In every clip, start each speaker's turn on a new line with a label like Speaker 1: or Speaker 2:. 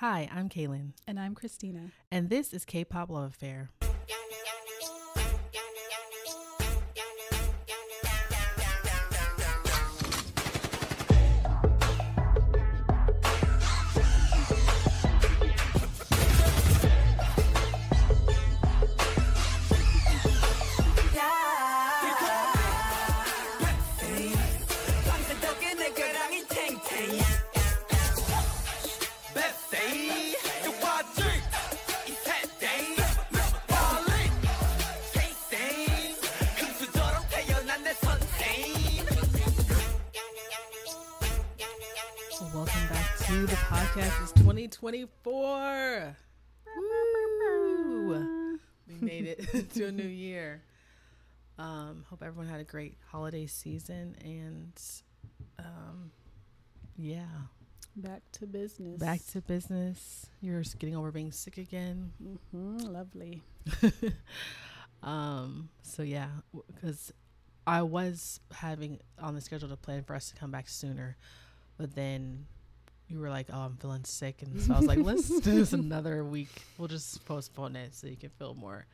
Speaker 1: Hi, I'm Kaylin,
Speaker 2: And I'm Christina.
Speaker 1: and this is K-pop Love Affair. Um, hope everyone had a great holiday season and um, yeah,
Speaker 2: Back to business.
Speaker 1: back to business. You're getting over being sick again.
Speaker 2: hmm Lovely.
Speaker 1: um, so yeah, because I was having on the schedule to plan for us to come back sooner, but then you were like, "Oh, I'm feeling sick," and so I was like, "Let's do this another week. We'll just postpone it so you can feel more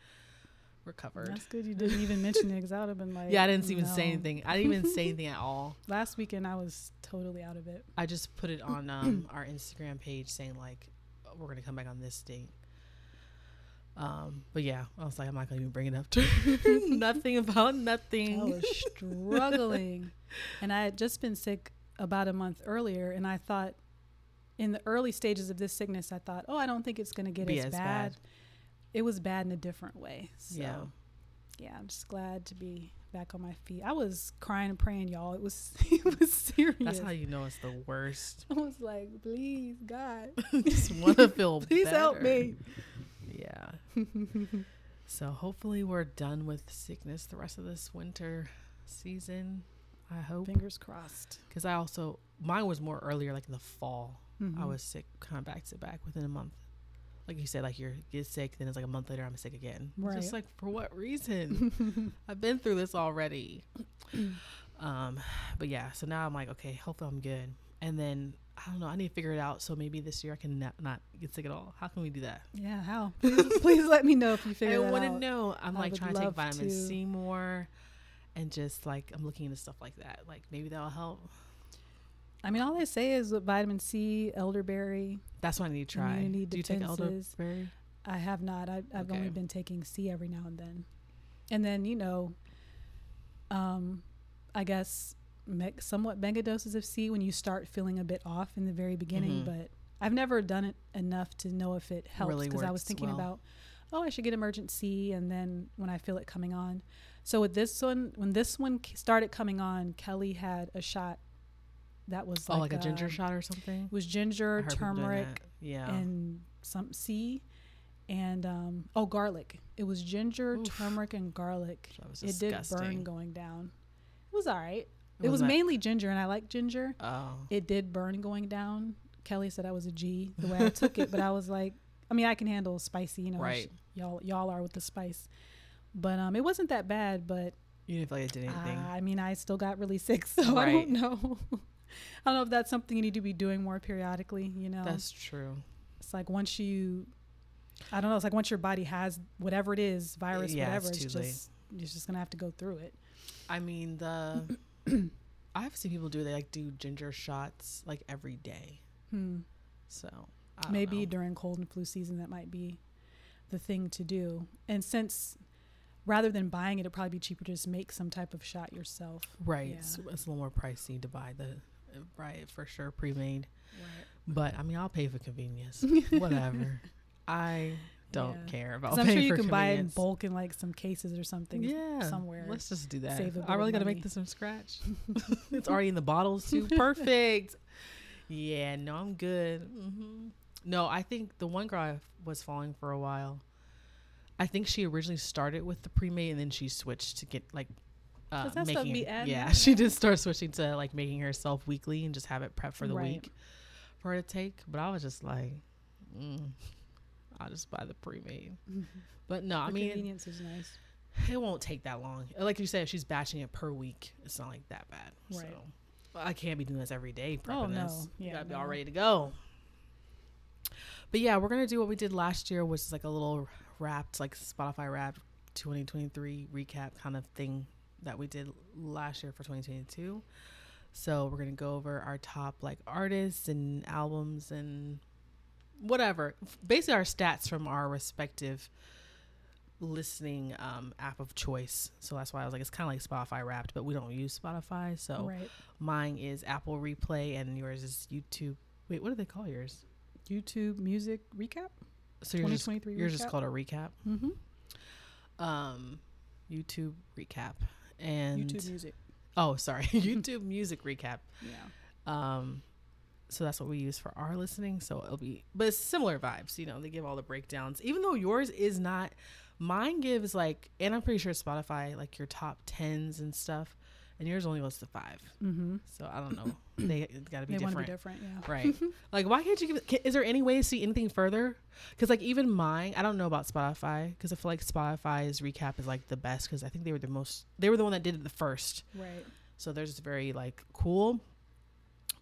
Speaker 1: recovered."
Speaker 2: That's good you didn't even mention it because I would have been like,
Speaker 1: yeah, I didn't even say anything. I didn't even say anything at all.
Speaker 2: Last weekend I was totally out of it.
Speaker 1: I just put it on um, our Instagram page saying like, "We're gonna come back on this date." Um, but yeah, I was like, I'm not gonna even bring it up to nothing about nothing.
Speaker 2: I was struggling. and I had just been sick about a month earlier. And I thought, in the early stages of this sickness, I thought, oh, I don't think it's going to get
Speaker 1: Be
Speaker 2: as,
Speaker 1: as
Speaker 2: bad.
Speaker 1: bad.
Speaker 2: It was bad in a different way. So,
Speaker 1: Yeah.
Speaker 2: yeah. I'm just glad to be back on my feet. I was crying and praying, y'all. It was, it was serious.
Speaker 1: That's how you know it's the worst.
Speaker 2: I was like, please, God,
Speaker 1: just want to feel
Speaker 2: please help me.
Speaker 1: Yeah. so hopefully we're done with sickness the rest of this winter season. I hope
Speaker 2: Fingers crossed.
Speaker 1: because I also mine was more earlier, like in the fall. I
Speaker 2: Mhm.
Speaker 1: was sick, kind of back to back within a month. Like you said, like you get sick, then it's like a month later I'm sick again. It's Just like for what reason? I've been through this already. um, but yeah, so now I'm like, okay, hopefully I'm good. And then I don't know, I need to figure it out. So maybe this year I can not, not get sick at all. How can we do that?
Speaker 2: Yeah, how? Please, please let me know if you figure
Speaker 1: I want to know. I'm
Speaker 2: I
Speaker 1: like trying to take vitamin
Speaker 2: to.
Speaker 1: C more, and just like I'm looking into stuff like that. Like maybe that'll help.
Speaker 2: I mean, all they say is with vitamin C, elderberry.
Speaker 1: That's what I need to try.
Speaker 2: Immunity
Speaker 1: Do you take
Speaker 2: defenses.
Speaker 1: elderberry?
Speaker 2: I have not. I, I've only been taking C every now and then, and then you know, um, I guess me- somewhat mega doses of C when you start feeling a bit off in the very beginning.
Speaker 1: Mhm.
Speaker 2: But I've never done it enough to know if it helps
Speaker 1: Really
Speaker 2: because I was thinking
Speaker 1: well.
Speaker 2: about, oh, I should get Emergen-C, and then when I feel it coming on. So with this one, when this one started coming on, Kelly had a shot that was like,
Speaker 1: oh, like a ginger
Speaker 2: um,
Speaker 1: shot or something.
Speaker 2: It was ginger,
Speaker 1: heard people doing
Speaker 2: turmeric.
Speaker 1: Yeah.
Speaker 2: and some C and um oh garlic. It was ginger,
Speaker 1: Oof.
Speaker 2: turmeric and garlic. It did burn going down. It was all right. It
Speaker 1: Was
Speaker 2: was mainly ginger and I like ginger.
Speaker 1: Oh.
Speaker 2: It did burn going down. Kelly said I was a G the way I took it, but I was like I mean I can handle spicy, you know.
Speaker 1: Right.
Speaker 2: Y'all y'all are with the spice. But um it wasn't that bad, but
Speaker 1: You didn't feel like it did anything.
Speaker 2: I mean I still got really sick, so I don't know. I don't know if that's something you need to be doing more periodically, you know
Speaker 1: That's true.
Speaker 2: it's like once you i don't know it's like once your body has whatever it is virus
Speaker 1: Yeah,
Speaker 2: whatever
Speaker 1: it's
Speaker 2: it's,
Speaker 1: too late.
Speaker 2: just you're just gonna have to go through it
Speaker 1: I mean the. I've seen people do they like do ginger shots like every day.
Speaker 2: hmm.
Speaker 1: So
Speaker 2: maybe
Speaker 1: know.
Speaker 2: during cold and flu season that might be the thing to do and since rather than buying it it'd probably be cheaper to just make some type of shot yourself
Speaker 1: right.
Speaker 2: Yeah.
Speaker 1: It's, it's a little more pricey to buy the right for sure pre-made.
Speaker 2: right.
Speaker 1: But I mean, I'll pay for convenience. Whatever. I don't
Speaker 2: Yeah.
Speaker 1: care about.
Speaker 2: i'm sure you can buy it in bulk in like some cases or something
Speaker 1: Yeah,
Speaker 2: somewhere
Speaker 1: Let's just do that.
Speaker 2: save
Speaker 1: I really got to make this from scratch. it's already in the bottles too. Perfect. Yeah, no, I'm good. hmm No, I think the one girl I was following for a while. I think she originally started with the pre-made and then she switched to get like uh,
Speaker 2: 'Cause that stuff
Speaker 1: making. yeah, she did start switching to like making herself weekly and just have it prep for the
Speaker 2: Right.
Speaker 1: week for her to take. But I was just like, mm, I'll just buy the pre-made. But no, I mean,
Speaker 2: convenience is nice
Speaker 1: it won't take that long. Like you said, if she's batching it per week, it's not like that bad.
Speaker 2: Right.
Speaker 1: So Well, I can't be doing this every day.
Speaker 2: Oh,
Speaker 1: Prepping
Speaker 2: no.
Speaker 1: this. You
Speaker 2: Yeah,
Speaker 1: gotta be all ready to go. But yeah, we're gonna do what we did last year, which is like a little wrapped, like Spotify wrapped 2023 recap kind of thing that we did last year for 2022. So we're gonna go over our top like artists and albums and whatever, basically our stats from our respective listening um, app of choice. So that's why I was like, it's kind of like Spotify Wrapped, but we don't use Spotify. So
Speaker 2: right.
Speaker 1: mine is Apple Replay, and yours is YouTube. Wait, what do they call yours?
Speaker 2: YouTube music recap.
Speaker 1: So yours, just,
Speaker 2: 2023
Speaker 1: yours is called a recap.
Speaker 2: Mm-hmm.
Speaker 1: Um, YouTube recap and
Speaker 2: YouTube music.
Speaker 1: oh, sorry, YouTube music recap.
Speaker 2: Yeah.
Speaker 1: Um, so that's what we use for our listening. So it'll be, but it's similar vibes. You know, they give all the breakdowns. Even though yours is not, mine gives like, and I'm pretty sure Spotify like your top tens and stuff, and yours only goes to five.
Speaker 2: Mm-hmm.
Speaker 1: So I don't know. they got to be different.
Speaker 2: be different. Yeah.
Speaker 1: right like why can't you give can, is there any way to see anything further because like even mine i don't know about spotify because i feel like spotify's recap is like the best because i think they were the most they were the one that did it the first
Speaker 2: Right.
Speaker 1: so they're just very like cool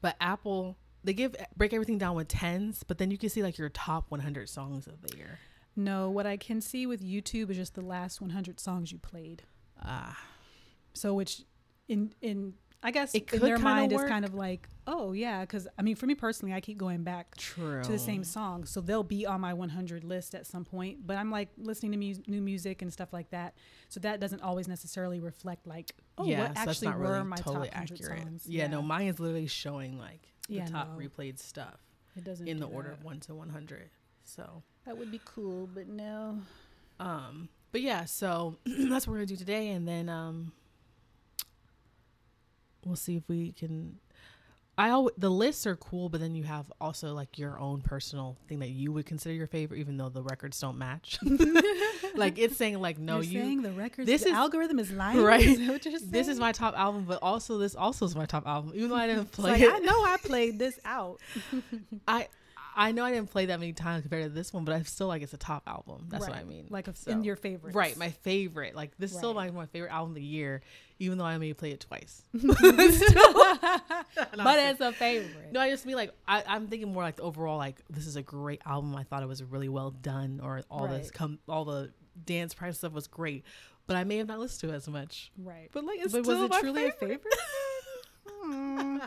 Speaker 1: but apple they give break everything down with tens but then you can see like your top 100 songs of the year
Speaker 2: No, what I can see with YouTube is just the last 100 songs you played.
Speaker 1: ah
Speaker 2: So which in in I guess
Speaker 1: It
Speaker 2: in their mind
Speaker 1: work.
Speaker 2: is kind of like, oh yeah, because I mean, for me personally, I keep going back
Speaker 1: true
Speaker 2: to the same song, so they'll be on my 100 list at some point. But I'm like listening to mu- new music and stuff like that, so that doesn't always necessarily reflect like, oh,
Speaker 1: yeah,
Speaker 2: what actually were
Speaker 1: really
Speaker 2: my
Speaker 1: totally
Speaker 2: top 100
Speaker 1: accurate.
Speaker 2: songs.
Speaker 1: Yeah, no, mine is literally showing like the
Speaker 2: Yeah,
Speaker 1: top
Speaker 2: no.
Speaker 1: replayed stuff
Speaker 2: it doesn't
Speaker 1: in the order
Speaker 2: that.
Speaker 1: of 1 to 100. So,
Speaker 2: That would be cool, but no.
Speaker 1: Um, but yeah, so that's what we're gonna do today, and then um, we'll see if we can. I al- the lists are cool, but then you have also like your own personal thing that you would consider your favorite, even though the records don't match. like it's saying like no,
Speaker 2: You're
Speaker 1: you.
Speaker 2: saying the records,
Speaker 1: this
Speaker 2: the
Speaker 1: is-
Speaker 2: algorithm is lying.
Speaker 1: Right.
Speaker 2: Is what you're
Speaker 1: this is my top album, but also this also is my top album, even though I didn't play
Speaker 2: like,
Speaker 1: it.
Speaker 2: I know I played this out.
Speaker 1: I I know I didn't play that many times compared to this one, but I still like it's a top album. That's what I mean.
Speaker 2: Like a,
Speaker 1: So-
Speaker 2: in your favorite.
Speaker 1: Right, my favorite. Like this is still
Speaker 2: Right.
Speaker 1: my, my favorite album of the year, even though I may play it twice.
Speaker 2: but it's a favorite.
Speaker 1: no, I just mean like I, I'm thinking more like the overall like this is a great album. I thought it was really well done, or all this come all the dance price stuff was great, but I may have not listened to it as much.
Speaker 2: Right.
Speaker 1: But like, it's
Speaker 2: but was it
Speaker 1: my
Speaker 2: truly
Speaker 1: favorite.
Speaker 2: a favorite? Hmm,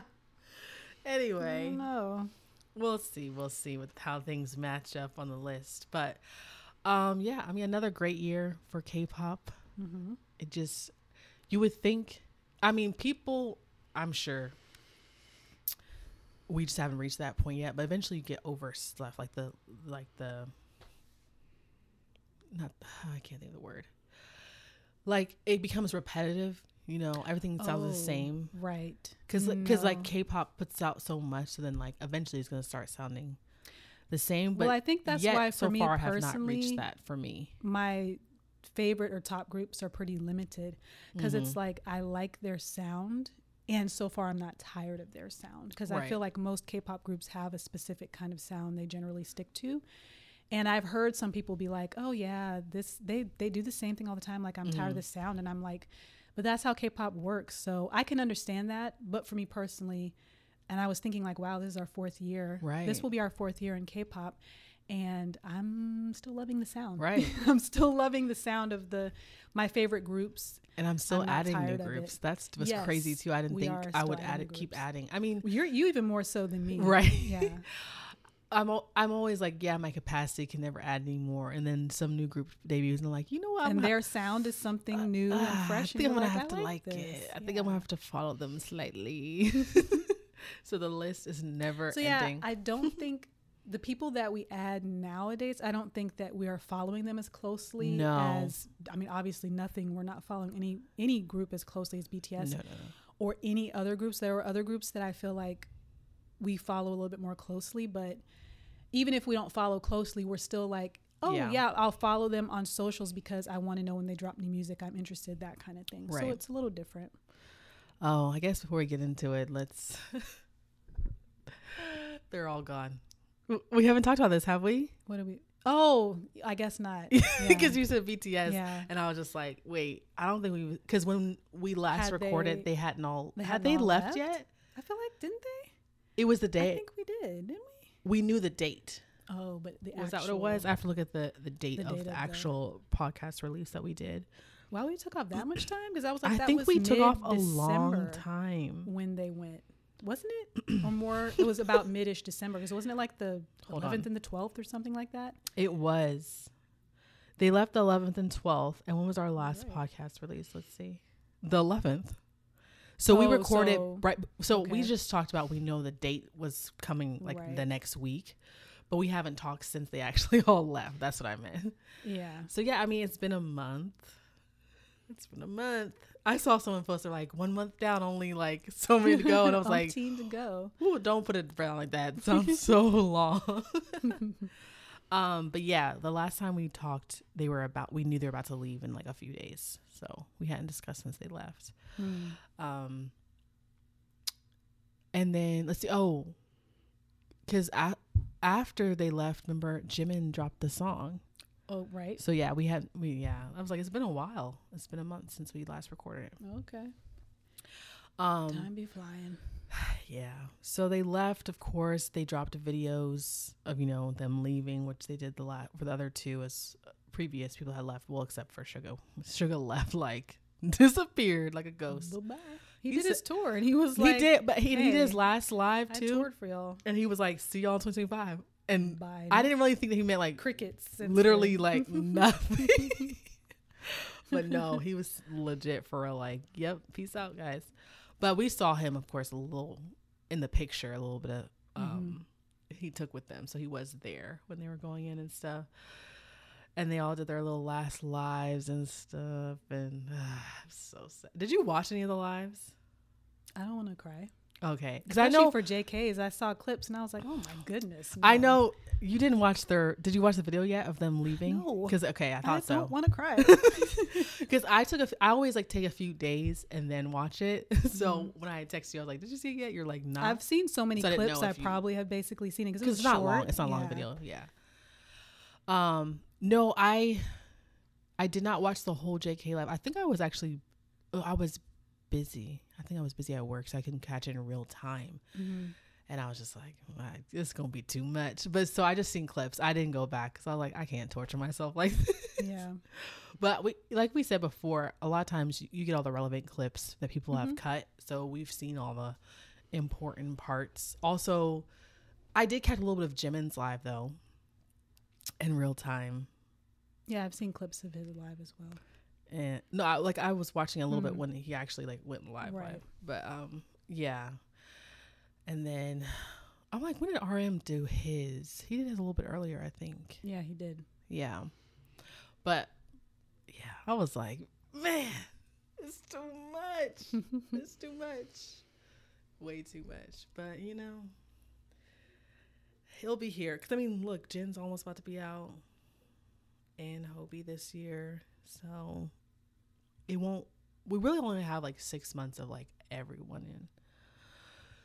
Speaker 1: Anyway,
Speaker 2: no.
Speaker 1: We'll see. We'll see with how things match up on the list. But um, yeah, I mean another great year for K-pop.
Speaker 2: Mm-hmm.
Speaker 1: it just you would think i mean people i'm sure we just haven't reached that point yet but eventually you get over stuff like the like the not i can't think of the word like it becomes repetitive you know everything sounds the same
Speaker 2: Right.
Speaker 1: because because like k-pop puts out so much so then like eventually it's going to start sounding the same but
Speaker 2: well, I think that's why for
Speaker 1: so
Speaker 2: me
Speaker 1: far have not reached that for me
Speaker 2: my favorite or top groups are pretty limited because
Speaker 1: Mhm.
Speaker 2: it's like I like their sound. And so far, I'm not tired of their sound because I feel like most K-pop groups have a specific kind of sound they generally stick to. And I've heard some people be like, "Oh yeah, this they they do the same thing all the time. Like I'm tired of
Speaker 1: Mhm.
Speaker 2: this sound." And I'm like, "But that's how K-pop works." So I can understand that. But for me personally, and I was thinking like, "Wow, this is our fourth year.
Speaker 1: Right.
Speaker 2: This will be our fourth year in K-pop." And I'm still loving the sound.
Speaker 1: Right.
Speaker 2: I'm still loving the sound of the my favorite groups.
Speaker 1: And I'm still
Speaker 2: I'm
Speaker 1: adding new groups. That's what's
Speaker 2: Yes,
Speaker 1: crazy too. I didn't think I would add it, keep adding. I mean,
Speaker 2: You're you even more so than me.
Speaker 1: right?
Speaker 2: Yeah.
Speaker 1: I'm I'm always like, yeah, my capacity can never add any more. And then some new group debuts, and I'm like, you know what? I'm
Speaker 2: and
Speaker 1: gonna-
Speaker 2: their sound is something new
Speaker 1: Ah,
Speaker 2: and fresh.
Speaker 1: I think I'm gonna
Speaker 2: you're
Speaker 1: have to like,
Speaker 2: this.
Speaker 1: it. I think I'm gonna have to follow them slightly. so the list is never
Speaker 2: So yeah,
Speaker 1: ending.
Speaker 2: I don't think the people that we add nowadays, I don't think that we are following them as closely
Speaker 1: No.
Speaker 2: as I mean, obviously nothing. We're not following any any group as closely as BTS
Speaker 1: no, no, no.
Speaker 2: or any other groups. There are other groups that I feel like we follow a little bit more closely, but even if we don't follow closely, we're still like, oh
Speaker 1: Yeah.
Speaker 2: yeah, I'll follow them on socials because I want to know when they drop new music. I'm interested, that kind of thing. So it's a little different.
Speaker 1: Oh, I guess before we get into it, let's. They're all gone. We haven't talked about this, have we?
Speaker 2: What are we? Oh, I guess not.
Speaker 1: Because
Speaker 2: Yeah.
Speaker 1: you said BTS.
Speaker 2: yeah.
Speaker 1: And I was just like, wait, I don't think we, because when we last
Speaker 2: Had
Speaker 1: recorded,
Speaker 2: they-
Speaker 1: they, hadn't all,
Speaker 2: they
Speaker 1: had
Speaker 2: hadn't
Speaker 1: they
Speaker 2: all
Speaker 1: left,
Speaker 2: left?
Speaker 1: yet?
Speaker 2: I feel like didn't they?
Speaker 1: It was the day.
Speaker 2: I think we did, didn't we?
Speaker 1: we knew the date.
Speaker 2: Oh, but the
Speaker 1: Was that what it was? I have to look at the the date
Speaker 2: The
Speaker 1: of
Speaker 2: date
Speaker 1: the
Speaker 2: of
Speaker 1: actual podcast release that we did.
Speaker 2: Why we took off that much time? Because I was like,
Speaker 1: I
Speaker 2: that
Speaker 1: think
Speaker 2: was
Speaker 1: we took off a long time.
Speaker 2: when they went, wasn't it? or more? It was about mid-ish December because wasn't it like the
Speaker 1: Hold
Speaker 2: 11th
Speaker 1: on.
Speaker 2: and the 12th or something like that?
Speaker 1: It was. They left the 11th and 12th. And when was our last
Speaker 2: Right.
Speaker 1: podcast release? Let's see. The 11th. So we
Speaker 2: Oh,
Speaker 1: recorded
Speaker 2: so-
Speaker 1: right. So we just talked about we know the date was coming like
Speaker 2: Right.
Speaker 1: the next week, but we haven't talked since they actually all left. That's what I meant.
Speaker 2: Yeah.
Speaker 1: So yeah, I mean it's been a month. It's been a month. I saw someone post they're like one month down, only like so many to go, and I was like,
Speaker 2: team to go.
Speaker 1: Ooh, don't put it around like that. It sounds so long. Um, but yeah, the last time we talked, they were about we knew they were about to leave in like a few days. So we hadn't discussed since they left.
Speaker 2: Hmm.
Speaker 1: Um and then let's see, oh because a- after they left, remember Jimin dropped the song.
Speaker 2: Oh, right.
Speaker 1: So yeah, we had we yeah. I was like, it's been a while. It's been a month since we last recorded it.
Speaker 2: Okay.
Speaker 1: Um
Speaker 2: Time be flying.
Speaker 1: Yeah. So they left, of course. They dropped videos of, you know, them leaving, which they did the last for the other two as uh, previous people had left. Well, except for Suga. Suga left like disappeared like a ghost.
Speaker 2: Bye-bye. He,
Speaker 1: He
Speaker 2: did his tour and he was like,
Speaker 1: he did, but he, he did his last live too.
Speaker 2: I toured for y'all.
Speaker 1: And he was like, see y'all in 2025. And
Speaker 2: Bye.
Speaker 1: I didn't really think that he meant like
Speaker 2: crickets.
Speaker 1: literally
Speaker 2: then.
Speaker 1: like nothing. but no, he was legit for real. Like, yep, peace out, guys. But we saw him, of course, a little in the picture, a little bit of um he took with them, so he was there when they were going in and stuff. And they all did their little last lives and stuff, and i'm so sad. Did you watch any of the lives?
Speaker 2: I don't want to cry.
Speaker 1: Okay, because I know
Speaker 2: for JKs, I saw clips and I was like, oh my goodness.
Speaker 1: I know you didn't watch their. Did you watch the video yet of them leaving?
Speaker 2: No.
Speaker 1: Because okay, I
Speaker 2: I
Speaker 1: thought so.
Speaker 2: I don't want to cry.
Speaker 1: Because I took a, f- I always like take a few days and then watch it. so when I text you, I was like, "Did you see it yet?" You're like, "Not."
Speaker 2: Mm-hmm. I've seen so many
Speaker 1: So
Speaker 2: clips.
Speaker 1: know
Speaker 2: I
Speaker 1: if you-
Speaker 2: probably have basically seen it because it
Speaker 1: because it's not long. It's not a long video. Yeah. Um. No, I, I did not watch the whole JK live. I think I was actually, oh, I was busy. I think I was busy at work, so I couldn't catch it in real time.
Speaker 2: Mhm.
Speaker 1: And I was just like, "Wow, "This is gonna be too much." But so I just seen clips. I didn't go back because I was like, I can't torture myself like.
Speaker 2: Yeah.
Speaker 1: But we, like we said before, a lot of times you- get all the relevant clips that people have
Speaker 2: Mhm.
Speaker 1: cut. So we've seen all the important parts. Also, I did catch a little bit of Jimin's live though, in real time.
Speaker 2: Yeah, I've seen clips of his live as well.
Speaker 1: And no, I, like I was watching a little bit
Speaker 2: Mhm.
Speaker 1: when he actually like went live,
Speaker 2: Right.
Speaker 1: live. But um, yeah. And then I'm like, when did RM do his? He did his a little bit earlier, I think.
Speaker 2: Yeah, he did.
Speaker 1: Yeah. But yeah, I was like, man, it's too much. it's too much. Way too much. But you know, he'll be here. Cause I mean, look, Jin's almost about to be out, and Hobi this year. So it won't. We really only have like six months of like everyone in.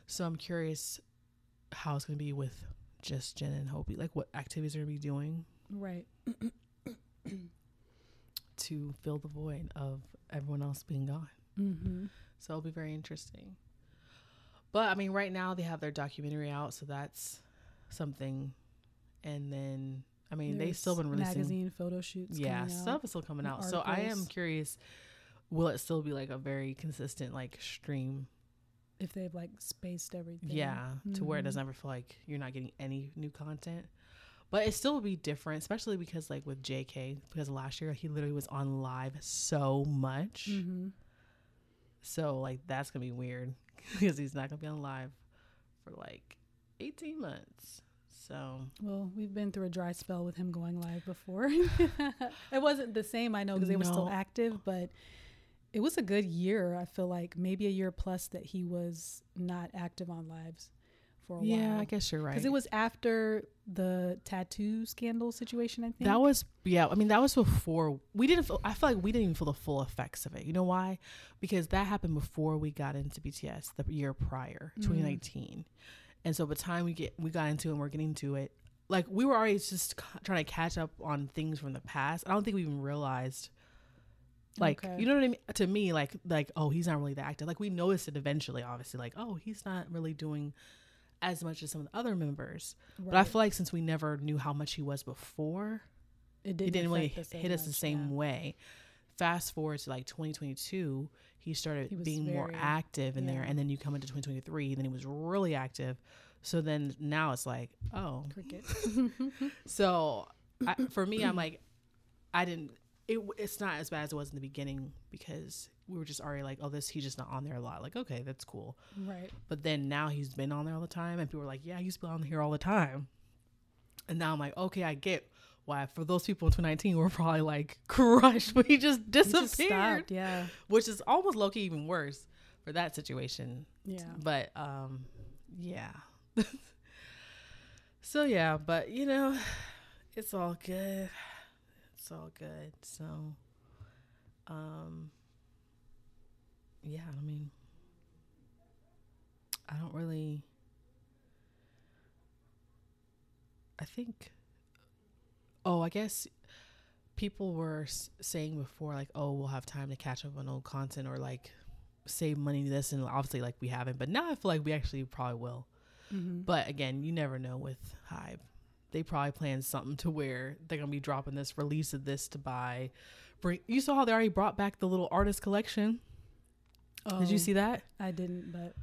Speaker 1: So I'm curious how it's gonna be with just Jin and Hobi. Like what activities they're gonna be doing
Speaker 2: Right.
Speaker 1: to fill the void of everyone else being gone.
Speaker 2: Mm-hmm.
Speaker 1: So it'll be very interesting. But I mean, right now they have their documentary out, so that's something. And then I mean, they've still been releasing
Speaker 2: magazine photo shoots.
Speaker 1: yeah stuff is still coming out. So I am curious, will it still be like a very consistent like stream?
Speaker 2: if they've like spaced everything.
Speaker 1: Yeah, to where it
Speaker 2: Mhm.
Speaker 1: doesn't ever feel like you're not getting any new content. But it still will be different, especially because like with JK, because last year he literally was on live so much.
Speaker 2: Mhm.
Speaker 1: So like that's gonna be weird because he's not gonna be on live for like 18 months. So
Speaker 2: Well, we've been through a dry spell with him going live before. it wasn't the same, I know, because they were still active, but it was a good year. I feel like maybe a year plus that he was not active on lives for a
Speaker 1: yeah,
Speaker 2: while.
Speaker 1: Yeah, I guess you're right.
Speaker 2: Because it was after the tattoo scandal situation, I think.
Speaker 1: that was yeah. I mean that was before we didn't. Feel, I feel like we didn't even feel the full effects of it. You know why? Because that happened before we got into BTS the year prior,
Speaker 2: Mhm.
Speaker 1: 2019. And so by the time we get we got into it and we're getting to it, like we were already just trying to catch up on things from the past. I don't think we even realized like
Speaker 2: Okay.
Speaker 1: you know what I mean to me like like oh he's not really that active like we noticed it eventually obviously like oh he's not really doing as much as some of the other members. But I feel like since we never knew how much he was before,
Speaker 2: it
Speaker 1: it didn't really
Speaker 2: affect us as
Speaker 1: hit us the same
Speaker 2: yeah.
Speaker 1: way. Fast forward to like 2022, he started
Speaker 2: He
Speaker 1: being more active in there, and then you come into 2023, then he was really active. So then now it's like, oh,
Speaker 2: Cricket.
Speaker 1: so I, for me, I'm like, I didn't. It, it's not as bad as it was in the beginning because we were just already like, oh, this he's just not on there a lot. Like, okay, that's cool.
Speaker 2: right.
Speaker 1: But then now he's been on there all the time, and people were like, yeah, he used to be on here all the time. And now I'm like, okay, I get why. For those people in 2019, we're probably like crushed, but he just
Speaker 2: He
Speaker 1: disappeared,
Speaker 2: just stopped. Yeah.
Speaker 1: which is almost low key even worse for that situation.
Speaker 2: Yeah.
Speaker 1: But um, yeah. so yeah, but you know, it's all good. It's all good. So, um, yeah. I mean, I don't really. I think. Oh, I guess people were saying before, like, oh, we'll have time to catch up on old content or like save money this, and obviously, like, we haven't. But now I feel like we actually probably will.
Speaker 2: Mm-hmm.
Speaker 1: But again, you never know with HYBE. They probably plan something to where they're gonna be dropping this release of this to buy. Bring you saw how they already brought back the little artist collection. Did you
Speaker 2: Oh,
Speaker 1: see that?
Speaker 2: I didn't, but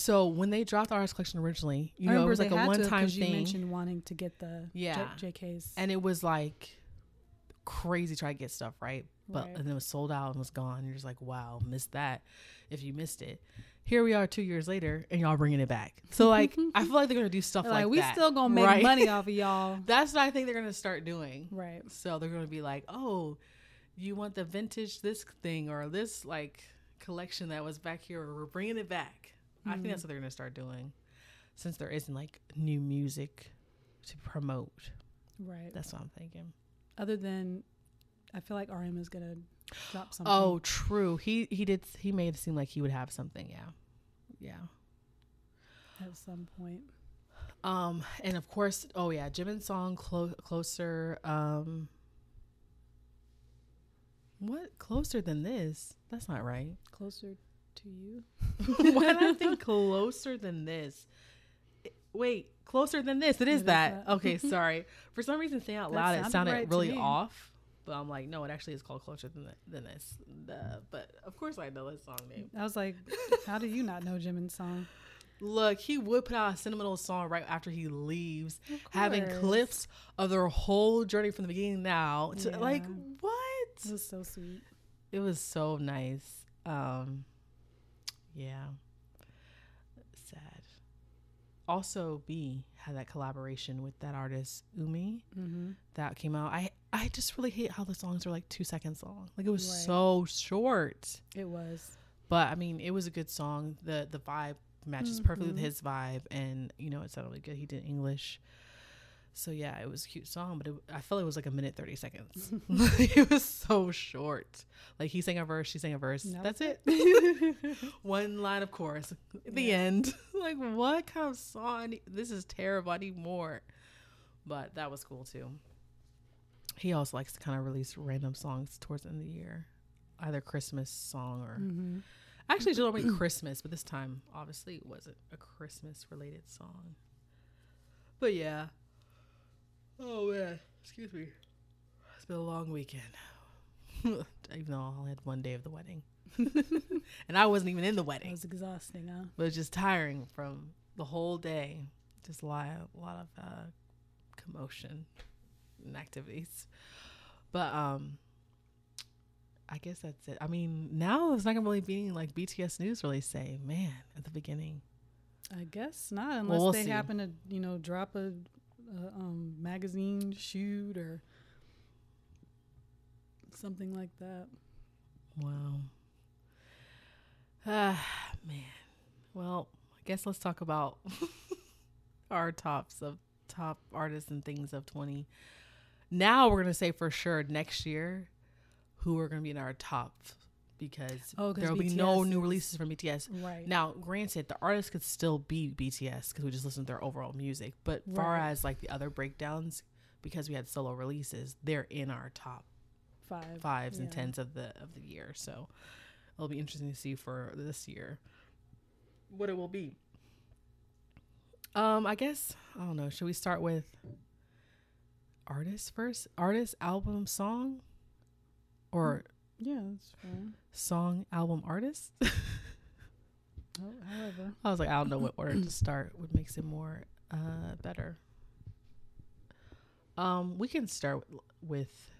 Speaker 1: So when they dropped the artist collection originally, you
Speaker 2: I
Speaker 1: know, it was like a one time
Speaker 2: 'cause You
Speaker 1: thing,
Speaker 2: mentioned wanting to get the
Speaker 1: Yeah.
Speaker 2: J- JK's.
Speaker 1: and it was like crazy try to get stuff right, but
Speaker 2: Right.
Speaker 1: and it was sold out and was gone. You're just like, wow, missed that. If you missed it, here we are two years later, and y'all bringing it back. So like, I feel like they're gonna do stuff like,
Speaker 2: like, we
Speaker 1: that.
Speaker 2: still gonna make
Speaker 1: Right.
Speaker 2: money off of y'all.
Speaker 1: That's what I think they're gonna start doing.
Speaker 2: right.
Speaker 1: So they're gonna be like, oh, you want the vintage this thing or this like collection that was back here, we're bringing it back. I think that's mm-hmm. what they're gonna start doing, since there isn't like new music to promote.
Speaker 2: Right.
Speaker 1: That's what I'm thinking.
Speaker 2: Other than, I feel like RM is gonna drop something.
Speaker 1: Oh, true. He he did. He made it seem like he would have something. Yeah, yeah.
Speaker 2: at some point.
Speaker 1: Um, and of course, oh yeah, Jimin's song clo- closer. Um, what closer than this? That's not right.
Speaker 2: Closer to you.
Speaker 1: Why did I think closer than this? It- Wait, closer than this. It
Speaker 2: It
Speaker 1: is
Speaker 2: is
Speaker 1: that.
Speaker 2: that.
Speaker 1: Okay, sorry. For some reason, saying out
Speaker 2: That
Speaker 1: loud, it
Speaker 2: sounded right
Speaker 1: really off. But I'm like, no, it actually is called closer than th- than this. The, but of course, I know his song name.
Speaker 2: I was like, how do you not know Jimin's song?
Speaker 1: Look, he would put out a sentimental song right after he leaves, having clips of their whole journey from the beginning now. To,
Speaker 2: Yeah.
Speaker 1: Like what?
Speaker 2: It was so sweet.
Speaker 1: It was so nice. Um, yeah. Sad. Also, V had that collaboration with that artist Umi
Speaker 2: Mm-hmm.
Speaker 1: that came out. I I just really hate how the songs are like two seconds long. Like it was
Speaker 2: Right.
Speaker 1: so short.
Speaker 2: It was.
Speaker 1: But I mean, it was a good song. the The vibe matches perfectly with
Speaker 2: Mhm.
Speaker 1: his vibe, and you know, it sounded really good. He did English, so yeah, it was a cute song. But it, I felt it was like a minute thirty seconds. it was so short. Like he sang a verse, she sang a verse.
Speaker 2: That
Speaker 1: That's it. One line of chorus. The
Speaker 2: Yeah.
Speaker 1: end. like what kind of song? This is terrible. I need more. But that was cool too. He also likes to kind of release random songs towards the end of the year, either Christmas song or
Speaker 2: Mm-hmm.
Speaker 1: Actually, it's normally Christmas, but this time, obviously, it wasn't a Christmas related song. But yeah. Oh, man. Excuse me. It's been a long weekend. even though I only had one day of the wedding. and I wasn't even in the wedding.
Speaker 2: It was exhausting, huh?
Speaker 1: But it was just tiring from the whole day. Just a lot, a lot of uh, commotion and activities. But um, I guess that's it. I mean, now it's not gonna really be like BTS news really say, man, at the beginning.
Speaker 2: I guess not, unless
Speaker 1: we'll
Speaker 2: they
Speaker 1: see.
Speaker 2: happen to, you know, drop a, a um, magazine shoot or something like that.
Speaker 1: Wow. Ah, man. Well, I guess let's talk about our tops of top artists and things of 20. Now we're going to say for sure next year who are going to be in our top because
Speaker 2: Oh,
Speaker 1: there will be no new releases from BTS.
Speaker 2: Right.
Speaker 1: Now, granted, the artists could still be BTS because we just listen to their overall music. But far as like the other breakdowns, because we had solo releases, they're in our top
Speaker 2: five
Speaker 1: fives fives
Speaker 2: and
Speaker 1: tens of the of the year. So it'll be interesting to see for this year what it will be. Um, I guess I don't know. Should we start with artist first? Artist, album, song, or
Speaker 2: Yeah, that's
Speaker 1: song, album, artist?
Speaker 2: Oh, however,
Speaker 1: I was like, I don't know what order to start. What makes it more uh better? Um, we can start with, with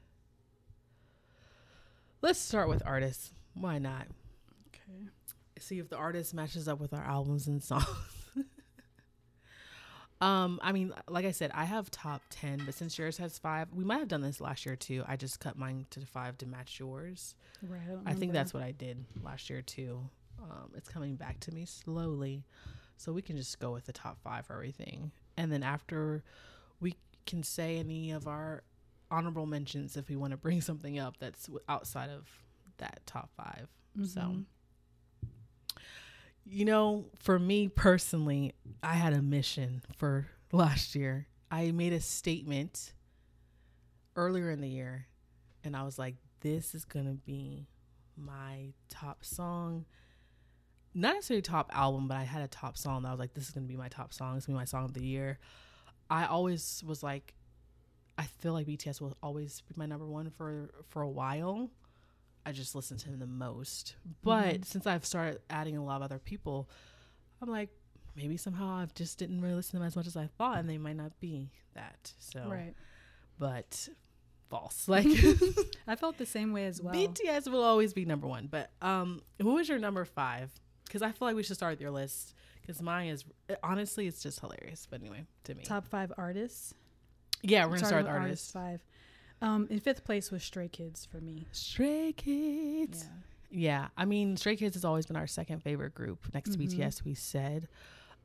Speaker 1: let's start with artists. Why not?
Speaker 2: okay.
Speaker 1: see if the artist matches up with our albums and songs. um, I mean, like I said, I have top ten, but since yours has five, we might have done this last year too. I just cut mine to five to match yours.
Speaker 2: Right. I,
Speaker 1: I think that's what I did last year too. Um, it's coming back to me slowly, so we can just go with the top five for everything, and then after we can say any of our honorable mentions if we want to bring something up that's outside of that top 5 So,
Speaker 2: Mhm.
Speaker 1: You know, for me personally, I had a mission for last year. I made a statement earlier in the year, and I was like, this is going to be my top song. Not necessarily top album, but I had a top song that I was like, this is going to be my top song. It's going to be my song of the year. I always was like, I feel like BTS will always be my number one for for a while. I just listen to him the most. But
Speaker 2: Mhm.
Speaker 1: since I've started adding a lot of other people, I'm like, maybe somehow I just didn't really listen to them as much as I thought, and they might not be that. So,
Speaker 2: Right.
Speaker 1: but false. Like
Speaker 2: I felt the same way as well.
Speaker 1: BTS will always be number one. But um, who is your number five? Because I feel like we should start with your list. Because mine is honestly, it's just hilarious. But anyway, to me,
Speaker 2: Top five artists.
Speaker 1: yeah, we're gonna start with
Speaker 2: with
Speaker 1: artists.
Speaker 2: Five. Um, in fifth place was Stray Kids for me.
Speaker 1: Stray Kids.
Speaker 2: Yeah.
Speaker 1: Yeah, I mean, Stray Kids has always been our second favorite group next to BTS. We said,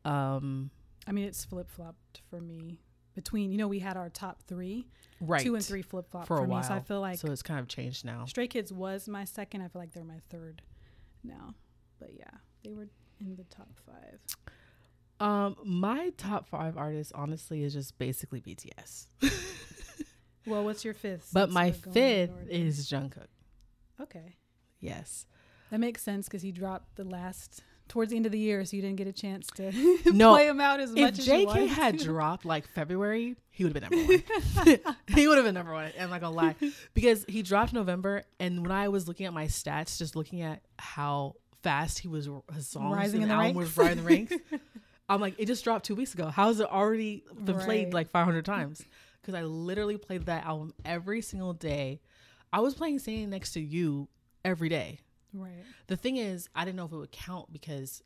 Speaker 1: um,
Speaker 2: I mean, it's flip flopped for me between. You know, we had our top three,
Speaker 1: right,
Speaker 2: two and three flip flopped
Speaker 1: for
Speaker 2: for,
Speaker 1: a
Speaker 2: me.
Speaker 1: while.
Speaker 2: So I feel like
Speaker 1: so it's kind of changed now.
Speaker 2: Stray Kids was my second. I feel like they're my third now. But yeah, they were in the top five.
Speaker 1: Um, my top five artists, honestly, is just basically BTS.
Speaker 2: Well, what's your fifth?
Speaker 1: but my
Speaker 2: we're going in
Speaker 1: fifth is Jungkook.
Speaker 2: okay.
Speaker 1: Yes.
Speaker 2: That makes sense because he dropped the last towards the end of the year, so you didn't get a chance to
Speaker 1: No,
Speaker 2: play him out as much as. If
Speaker 1: JK had dropped like February, he would have been number one. he would have been number one. I'm not gonna lie, because he dropped November, and when I was looking at my stats, just looking at how fast he was, his songs
Speaker 2: Rising
Speaker 1: and
Speaker 2: in the
Speaker 1: album was rising in the ranks, I'm like, it just dropped two weeks ago. How has it already been played like 500 times? Because I literally played that album every single day. I was playing "Standing Next to You" every day.
Speaker 2: right.
Speaker 1: The thing is, I didn't know if it would count because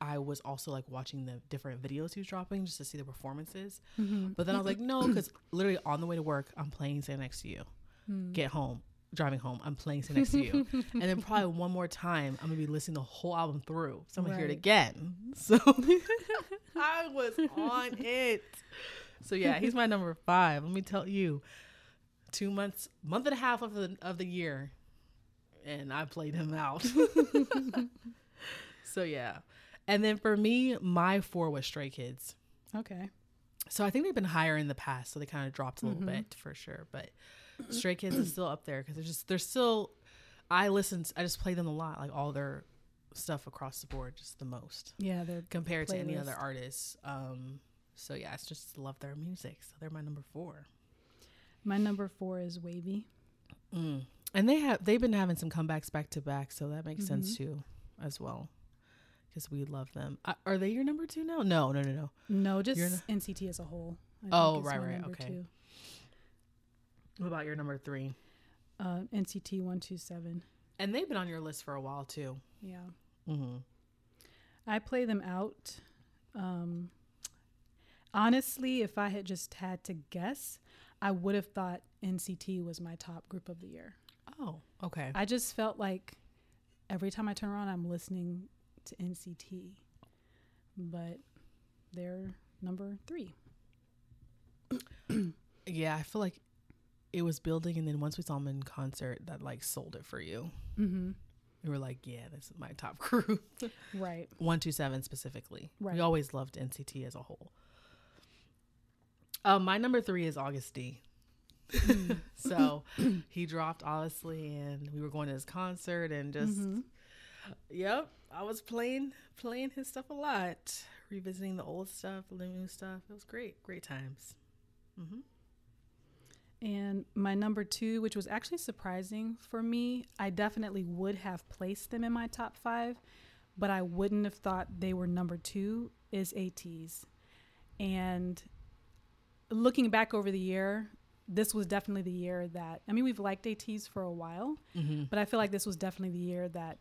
Speaker 1: I was also like watching the different videos he was dropping just to see the performances.
Speaker 2: Mm-hmm.
Speaker 1: But then I was like, no, because literally on the way to work, I'm playing "Stand Next to You."
Speaker 2: Mm.
Speaker 1: Get home, driving home, I'm playing "Stand Next to You," and then probably one more time, I'm gonna be listening the whole album through. So I'm gonna hear it again. So I was on it. So yeah, he's my number five. Let me tell you, two months, month and a half of the of the year, and I played him out. so yeah, and then for me, my four was Stray Kids.
Speaker 2: Okay.
Speaker 1: So I think they've been higher in the past, so they kind of dropped a little
Speaker 2: Mhm.
Speaker 1: bit for sure. But Stray Kids is still up there because they're just they're still. I listen. I just play them a lot, like all their stuff across the board, just the most
Speaker 2: Yeah, they're
Speaker 1: compared to any other artists. Um, so yeah, it's just love their music. So they're my number four.
Speaker 2: my number four is WayV.
Speaker 1: Mm. And they have they've been having some comebacks back to back, so that makes sense too, as well, because we love them. Uh, are they your number two now? No, no, no, no.
Speaker 2: No, just
Speaker 1: n-
Speaker 2: NCT as a whole. I
Speaker 1: Oh, right, right, okay.
Speaker 2: two.
Speaker 1: What about your number three?
Speaker 2: Uh, NCT one two seven.
Speaker 1: And they've been on your list for a while too.
Speaker 2: Yeah,
Speaker 1: Mm-hmm.
Speaker 2: I play them out. Um, honestly, if I had just had to guess, I would have thought NCT was my top group of the year.
Speaker 1: Oh, okay.
Speaker 2: I just felt like every time I turn around, I'm listening to NCT, but they're number three.
Speaker 1: Yeah, I feel like it was building, and then once we saw them in concert, that like sold it for you.
Speaker 2: Mm-hmm.
Speaker 1: You were like, yeah, this is my top group.
Speaker 2: Right.
Speaker 1: One two seven specifically.
Speaker 2: Right.
Speaker 1: We always loved NCT as a whole. Um, my number three is Agust D.
Speaker 2: Mm.
Speaker 1: so he dropped honestly, and we were going to his concert, and just
Speaker 2: Mhm.
Speaker 1: yep, I was playing playing his stuff a lot. revisiting the old stuff, the new stuff. It was great, great times. Mm-hmm.
Speaker 2: And my number two, which was actually surprising for me, I definitely would have placed them in my top five, but I wouldn't have thought they were number two, is ATEEZ. And looking back over the year, this was definitely the year that, I mean, we've liked ATEEZ for a while,
Speaker 1: Mm-hmm.
Speaker 2: but I feel like this was definitely the year that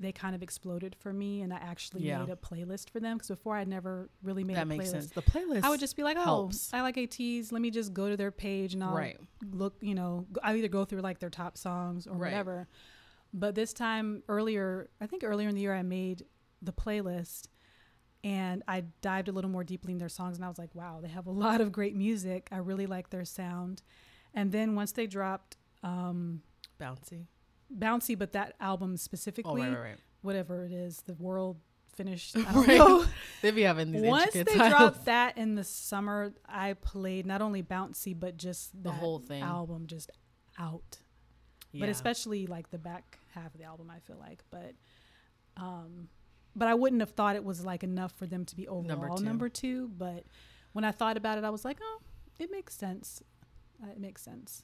Speaker 2: they kind of exploded for me and I actually
Speaker 1: Yeah.
Speaker 2: made a playlist for them because before I'd never really made
Speaker 1: That
Speaker 2: a
Speaker 1: makes
Speaker 2: playlist.
Speaker 1: sense. The playlist.
Speaker 2: I would just be like, oh,
Speaker 1: helps.
Speaker 2: I like ATEEZ. Let me just go to their page and I'll
Speaker 1: right.
Speaker 2: look, you know, I either go through like their top songs or
Speaker 1: Right.
Speaker 2: whatever. But this time earlier, I think earlier in the year, I made the playlist and I dived a little more deeply in their songs and I was like, wow, they have a lot of great music. I really like their sound. And then once they dropped um,
Speaker 1: Bouncy.
Speaker 2: Bouncy, but that album
Speaker 1: Oh,
Speaker 2: specifically,
Speaker 1: right, right, right.
Speaker 2: whatever it is, the world finished. I don't know.
Speaker 1: They be having these
Speaker 2: Once they
Speaker 1: titles.
Speaker 2: dropped that in the summer, I played not only Bouncy but just
Speaker 1: the whole thing.
Speaker 2: album just out.
Speaker 1: Yeah.
Speaker 2: But especially like the back half of the album, I feel like. But um, but I wouldn't have thought it was like enough for them to be overall number
Speaker 1: two.
Speaker 2: two. But when I thought about it, I was like, oh, it makes sense. Uh, it makes sense.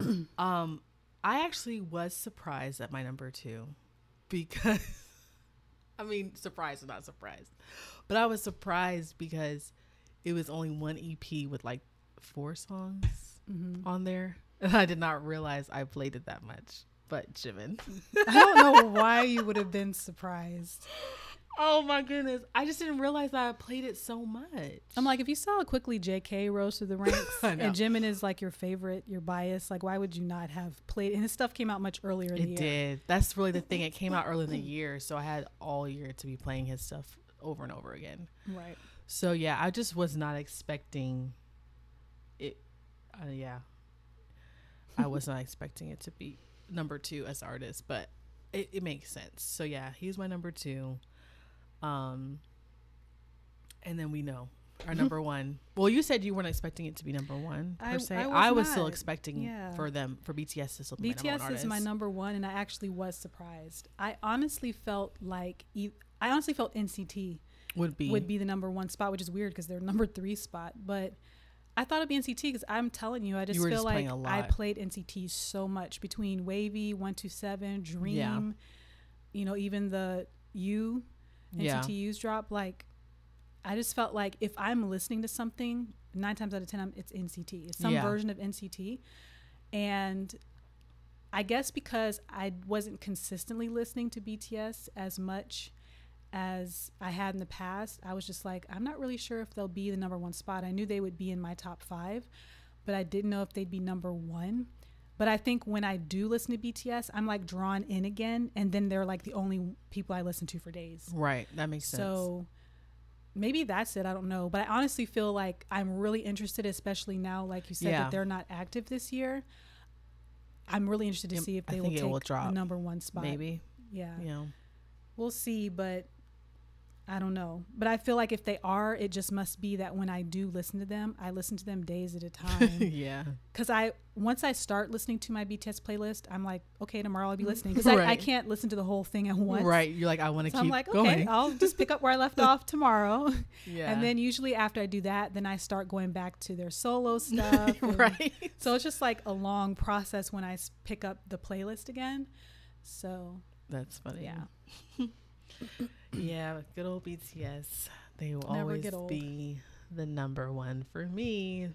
Speaker 1: Um, I actually was surprised at my number two because, I mean, surprised or not surprised, but I was surprised because it was only one EP with like four songs
Speaker 2: hmm
Speaker 1: on there, and I did not realize I played it that much. But Jimin,
Speaker 2: I don't know why you would have been surprised.
Speaker 1: oh my goodness, I just didn't realize that I played it so much.
Speaker 2: I'm like, if you saw quickly JK rose through the ranks and Jimin is like your favorite, your bias, like why would you not have played? And his stuff came out much earlier in the
Speaker 1: It
Speaker 2: year.
Speaker 1: did. That's really the thing. It came out early in the year, so I had all year to be playing his stuff over and over again.
Speaker 2: Right.
Speaker 1: So yeah, I just was not expecting it. Uh, yeah, I was not expecting it to be number two as artist, but it, it makes sense. So yeah, he's my number two. Um, and then we know our number one. Well, you said you weren't expecting it to be number one per
Speaker 2: I-
Speaker 1: se.
Speaker 2: I was
Speaker 1: I was still expecting
Speaker 2: Yeah.
Speaker 1: for them for BTS to still be my number one
Speaker 2: BTS is my number one, and I actually was surprised. I honestly felt like e- I honestly felt NCT
Speaker 1: Would be
Speaker 2: would be the number one spot, which is weird because they're number three spot. But I thought it'd be NCT because I'm telling you, I just
Speaker 1: were
Speaker 2: feel
Speaker 1: just
Speaker 2: like I played NCT so much between WayV, One Two Seven, Dream,
Speaker 1: Yeah.
Speaker 2: you know, even the U
Speaker 1: yeah.
Speaker 2: NCT U's drop. Like, I just felt like if I'm listening to something, nine times out of ten, I'm, it's NCT. It's some
Speaker 1: Yeah.
Speaker 2: version of NCT, and I guess because I wasn't consistently listening to BTS as much as I had in the past, I was just like, I'm not really sure if they'll be the number one spot. I knew they would be in my top five, but I didn't know if they'd be number one. But I think when I do listen to BTS, I'm like drawn in again, and then they're like the only people I listen to for days.
Speaker 1: Right. That makes sense.
Speaker 2: So maybe that's it. I don't know. But I honestly feel like I'm really interested, especially now, like you said,
Speaker 1: Yeah.
Speaker 2: that they're not active this year. I'm really interested to see if they will take
Speaker 1: will
Speaker 2: the number one spot.
Speaker 1: maybe
Speaker 2: Yeah.
Speaker 1: you know.
Speaker 2: We'll see, but I don't know. But I feel like if they are, it just must be that when I do listen to them, I listen to them days at a time.
Speaker 1: yeah.
Speaker 2: Because I once I start listening to my BTS playlist, I'm like, okay, tomorrow I'll be mm-hmm. listening because I, I can't listen to the whole thing at once.
Speaker 1: Right. You're like I want to
Speaker 2: So
Speaker 1: keep
Speaker 2: I'm like, okay. I'll just pick up where I left off tomorrow.
Speaker 1: yeah.
Speaker 2: And then usually after I do that, then I start going back to their solo stuff.
Speaker 1: right.
Speaker 2: So it's just like a long process when I pick up the playlist again. So
Speaker 1: That's funny.
Speaker 2: yeah,
Speaker 1: Yeah, good old BTS. They will
Speaker 2: Never
Speaker 1: always be the number one for me.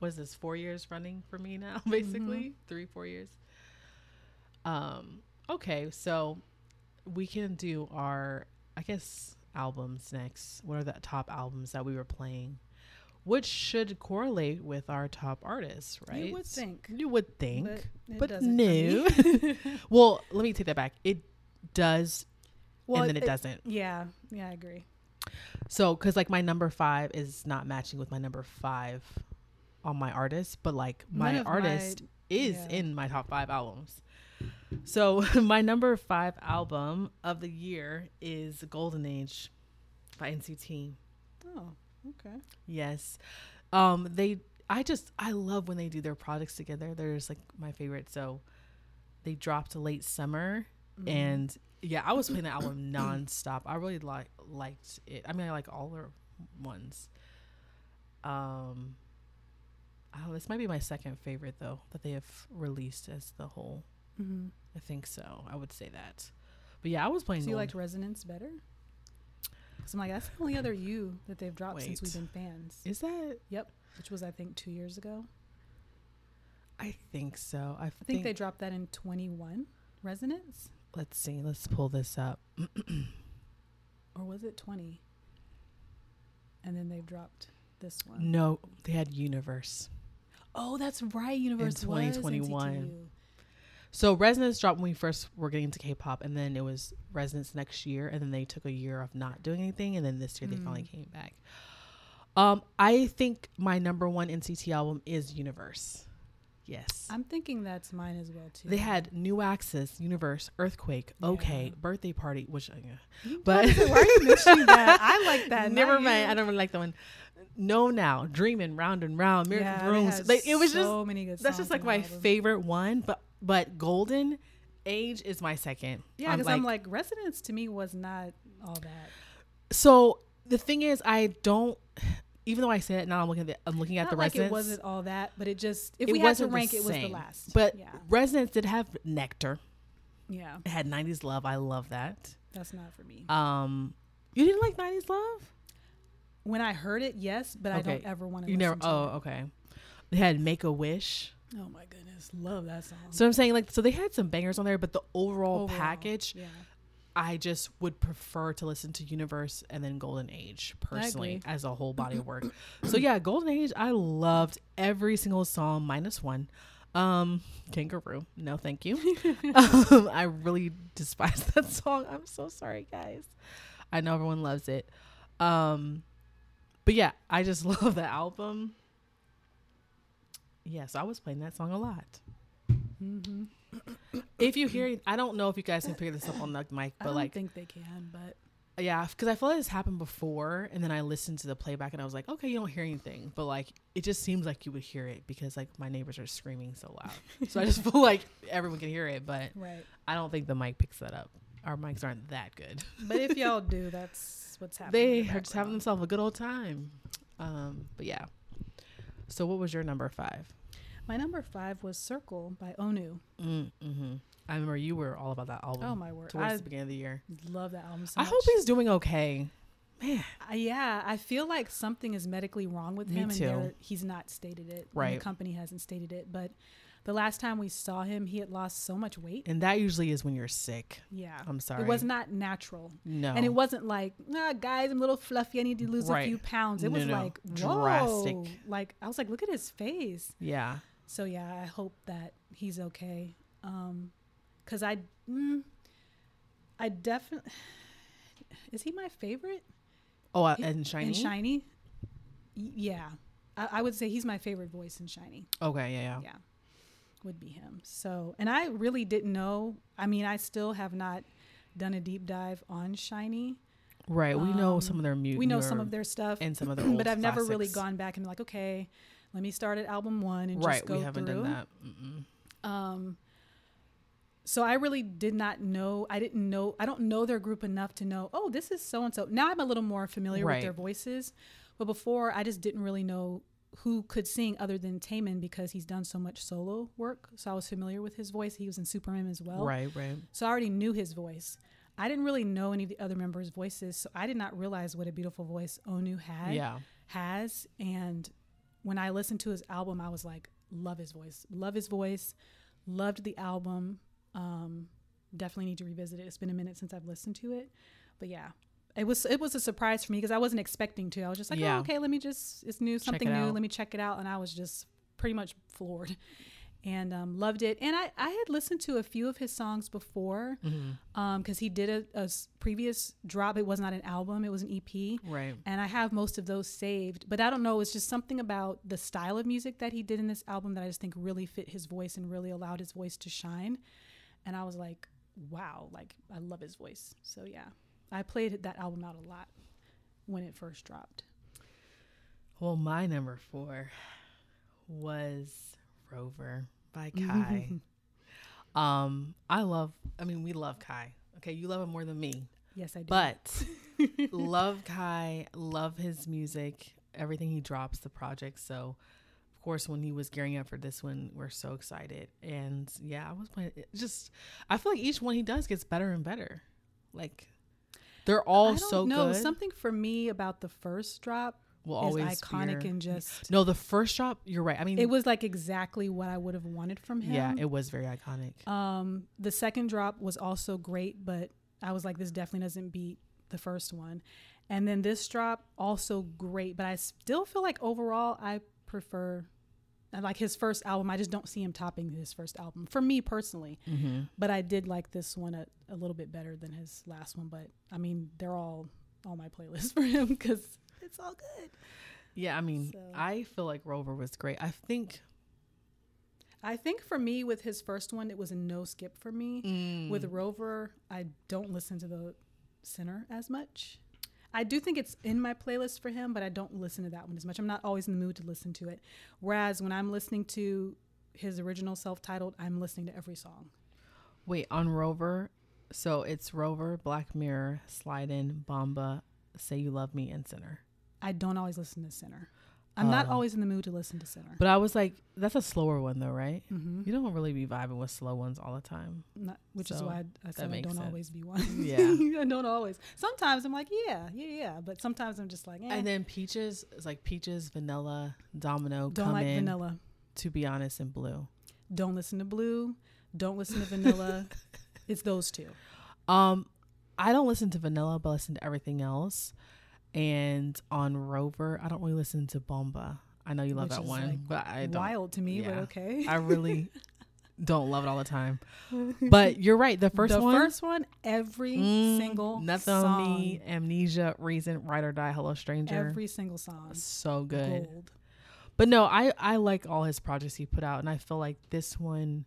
Speaker 1: Was this? Four years running for me now, basically
Speaker 2: Mm-hmm.
Speaker 1: three, four years. Um. Okay, so we can do our, I guess, albums next. What are the top albums that we were playing? Which should correlate with our top artists, right?
Speaker 2: you would think,
Speaker 1: You would think.
Speaker 2: but,
Speaker 1: but
Speaker 2: doesn't for me.
Speaker 1: no. well, let me take that back. It does,
Speaker 2: well,
Speaker 1: and then it, doesn't.
Speaker 2: Yeah, yeah, I agree.
Speaker 1: So, because like my number five is not matching with my number five on my artist, but like my
Speaker 2: None of my-
Speaker 1: artist is
Speaker 2: yeah.
Speaker 1: in my top five albums. So, my number five album of the year is Golden Age by NCT.
Speaker 2: Oh, okay.
Speaker 1: Yes. Um, they, I just, I love when they do their projects together. They're just like my favorite. So, they dropped late summer
Speaker 2: Mm-hmm.
Speaker 1: and yeah, I was playing the album nonstop. I really like liked it. I mean, I like all their ones. Um, I don't know, this might be my second favorite though that they have released as the whole.
Speaker 2: Mm-hmm.
Speaker 1: I think so. I would say that. But yeah, I was playing.
Speaker 2: So you liked Resonance better? Because I'm like, that's the only other you that they've dropped since we've been fans.
Speaker 1: Is that? Yep.
Speaker 2: Which was, I think, two years ago.
Speaker 1: I think so. I,
Speaker 2: I think they dropped that in 21. Resonance?
Speaker 1: Let's see. Let's pull this up.
Speaker 2: Or was it 20? And then they've dropped this one.
Speaker 1: No, they had Universe.
Speaker 2: Oh, that's right. Universe was
Speaker 1: 2021.
Speaker 2: NCT U.
Speaker 1: So Resonance dropped when we first were getting into K-pop, and then it was Resonance next year, and then they took a year of not doing anything, and then this year they finally
Speaker 2: Mm.
Speaker 1: came back. Um, I think my number one NCT album is Universe. Yes,
Speaker 2: I'm thinking that's mine as well too.
Speaker 1: they had New Axis, Universe, Earthquake, OK,
Speaker 2: Yeah.
Speaker 1: Birthday Party, which uh, but-
Speaker 2: why is it- why are you mentioning that? I like that.
Speaker 1: Never mind.
Speaker 2: you.
Speaker 1: I don't really like that one. No, now dreaming round and round, miracle
Speaker 2: Yeah,
Speaker 1: rooms. Like, it was just
Speaker 2: so many good.
Speaker 1: that's just like my
Speaker 2: album.
Speaker 1: favorite one. But but Golden Age is my second.
Speaker 2: Yeah, because I'm like Resonance to me was not all that.
Speaker 1: So the thing is, I don't. Even though I say it now, I'm looking at the, I'm looking at
Speaker 2: Not
Speaker 1: the
Speaker 2: like
Speaker 1: resonance.
Speaker 2: it wasn't all that, but it just if
Speaker 1: It
Speaker 2: we had to rank, it was the last.
Speaker 1: But
Speaker 2: yeah,
Speaker 1: resonance did have nectar.
Speaker 2: yeah,
Speaker 1: It had '90s love. I love that.
Speaker 2: that's not for me.
Speaker 1: Um, you didn't like '90s love.
Speaker 2: When I heard it, yes, but I don't ever want to.
Speaker 1: You never. Oh,
Speaker 2: it.
Speaker 1: okay. They had Make a Wish.
Speaker 2: oh my goodness, love that song.
Speaker 1: So I'm saying like, so they had some bangers on there, but the overall,
Speaker 2: Overall,
Speaker 1: package,
Speaker 2: yeah,
Speaker 1: I just would prefer to listen to Universe and then Golden Age personally as a whole body of work. so yeah, Golden Age, I loved every single song minus one. Um, Kangaroo, no, thank you. um, I really despise that song. I'm so sorry, guys. I know everyone loves it. Um, but yeah, I just love the album. Yeah, so I was playing that song a lot.
Speaker 2: hmm
Speaker 1: If you hear, I don't know if you guys can pick this up on the mic, but like I
Speaker 2: don't
Speaker 1: like
Speaker 2: think they can, but
Speaker 1: yeah, because I feel like this happened before, and then I listened to the playback, and I was like, okay, you don't hear anything, but like it just seems like you would hear it because like my neighbors are screaming so loud, so I just feel like everyone can hear it, but
Speaker 2: right.
Speaker 1: I don't think the mic picks that up. Our mics aren't that good.
Speaker 2: But if y'all do, that's what's happening.
Speaker 1: They
Speaker 2: the
Speaker 1: are just having themselves a good old time. Um, but yeah. So what was your number five?
Speaker 2: My number five was "Circle" by Onew.
Speaker 1: Mm, hmm I remember you were all about that album
Speaker 2: Oh my word,
Speaker 1: towards
Speaker 2: I
Speaker 1: the beginning of the year.
Speaker 2: love that album so
Speaker 1: I
Speaker 2: much.
Speaker 1: hope he's doing okay. Man,
Speaker 2: Uh, yeah, I feel like something is medically wrong with
Speaker 1: Me
Speaker 2: him,
Speaker 1: too.
Speaker 2: and he's not stated it.
Speaker 1: Right.
Speaker 2: the company hasn't stated it, but the last time we saw him, he had lost so much weight.
Speaker 1: and that usually is when you're sick.
Speaker 2: Yeah,
Speaker 1: I'm sorry.
Speaker 2: it was not natural,
Speaker 1: no,
Speaker 2: and it wasn't like, nah, guys, I'm a little fluffy. I need to lose
Speaker 1: Right.
Speaker 2: a few pounds. It
Speaker 1: No,
Speaker 2: was
Speaker 1: no.
Speaker 2: like
Speaker 1: Drastic.
Speaker 2: whoa. Like I was like, look at his face.
Speaker 1: Yeah.
Speaker 2: So yeah, I hope that he's okay. Um, cause I, mm, I definitely, is he my favorite?
Speaker 1: Oh, uh, and
Speaker 2: SHINee. And SHINee? Yeah. I, I would say he's my favorite voice in SHINee.
Speaker 1: Okay, yeah, yeah.
Speaker 2: Yeah. Would be him. So, and I really didn't know. I mean, I still have not done a deep dive on SHINee.
Speaker 1: Right. We know
Speaker 2: Um,
Speaker 1: some of their music.
Speaker 2: We know some of their stuff,
Speaker 1: and some of their
Speaker 2: but I've never really gone back and been like, okay, let me start at album one and
Speaker 1: Right.
Speaker 2: just go
Speaker 1: We haven't
Speaker 2: through.
Speaker 1: done that. Mm-mm.
Speaker 2: Um, so I really did not know. I didn't know. I don't know their group enough to know. Oh, this is so and so. Now I'm a little more familiar
Speaker 1: Right.
Speaker 2: with their voices, but before I just didn't really know who could sing other than Taemin because he's done so much solo work. So I was familiar with his voice. He was in SuperM as well.
Speaker 1: right. Right.
Speaker 2: So I already knew his voice. I didn't really know any of the other members' voices, so I did not realize what a beautiful voice Onew had
Speaker 1: Yeah.
Speaker 2: has. And when I listened to his album, I was like, love his voice, love his voice, loved the album. Um, definitely need to revisit it. It's been a minute since I've listened to it, but yeah, it was it was a surprise for me because I wasn't expecting to. I was just like,
Speaker 1: Yeah.
Speaker 2: oh, okay, let me just it's new, something
Speaker 1: it
Speaker 2: new.
Speaker 1: out.
Speaker 2: Let me check it out, and I was just pretty much floored. And um, loved it, and I, I had listened to a few of his songs before,
Speaker 1: Mm-hmm.
Speaker 2: because he did a previous drop. It was not an album; it was an EP
Speaker 1: Right.
Speaker 2: and I have most of those saved. But I don't know, it's just something about the style of music that he did in this album that I just think really fit his voice and really allowed his voice to shine. And I was like, wow, like I love his voice. So yeah, I played that album out a lot when it first dropped.
Speaker 1: Well, my number four was Rover by Kai. um, I love. I mean, we love Kai. Okay, you love him more than me.
Speaker 2: Yes, I do.
Speaker 1: But love Kai, love his music, everything he drops, the project. So, of course, when he was gearing up for this one, we're so excited. And yeah, I was playing. Just, I feel like each one he does gets better and better. Like they're all so
Speaker 2: know.
Speaker 1: good.
Speaker 2: Something for me about the first drop
Speaker 1: will
Speaker 2: is
Speaker 1: always
Speaker 2: iconic and just.
Speaker 1: no, the first drop. You're right. I mean,
Speaker 2: It was like exactly what I would have wanted from him.
Speaker 1: yeah, it was very iconic.
Speaker 2: Um, the second drop was also great, but I was like, this definitely doesn't beat the first one. And then this drop also great, but I still feel like overall I prefer like his first album. I just don't see him topping his first album for me personally.
Speaker 1: Mm-hmm.
Speaker 2: But I did like this one a, a little bit better than his last one. But I mean, they're all on my playlist for him because it's all good.
Speaker 1: Yeah, I mean,
Speaker 2: So-
Speaker 1: I feel like Rover was great. I think
Speaker 2: I think for me with his first one, it was a no skip for me.
Speaker 1: mm,
Speaker 2: With Rover, I don't listen to the center as much. I do think it's in my playlist for him, but I don't listen to that one as much. I'm not always in the mood to listen to it. Whereas when I'm listening to his original self-titled, I'm listening to every song.
Speaker 1: wait on Rover. So it's Rover, Black Mirror, Slide In, Bomba, Say You Love Me, and Sinner.
Speaker 2: I don't always listen to Sinner. I'm not
Speaker 1: Oh.
Speaker 2: always in the mood to listen to Sinner.
Speaker 1: But I was like, that's a slower one though, right?
Speaker 2: hmm
Speaker 1: You don't really be vibing with slow ones all the time.
Speaker 2: Not, which is why I, I said I don't
Speaker 1: sense.
Speaker 2: always be one.
Speaker 1: Yeah.
Speaker 2: I don't always. Sometimes I'm like, yeah, yeah, yeah. But sometimes I'm just like, eh,
Speaker 1: And then Peaches is like Peaches, Vanilla, Domino,
Speaker 2: don't like
Speaker 1: in,
Speaker 2: vanilla.
Speaker 1: to be honest, and Blue.
Speaker 2: Don't listen to blue. Don't listen to vanilla. it's those two.
Speaker 1: Um, I don't listen to Vanilla, but I listen to everything else. And on Rover, I don't really listen to Bomba. I know you love
Speaker 2: Which
Speaker 1: that one,
Speaker 2: like,
Speaker 1: but I don't.
Speaker 2: Wild to me, but okay.
Speaker 1: I really don't love it all the time. But you're right. The first
Speaker 2: the
Speaker 1: one,
Speaker 2: first one, every
Speaker 1: mm,
Speaker 2: single
Speaker 1: nothing
Speaker 2: song,
Speaker 1: on me, Amnesia, Reason, Ride or Die, Hello Stranger,
Speaker 2: every single song,
Speaker 1: so good.
Speaker 2: gold.
Speaker 1: But no, I I like all his projects he put out, and I feel like this one.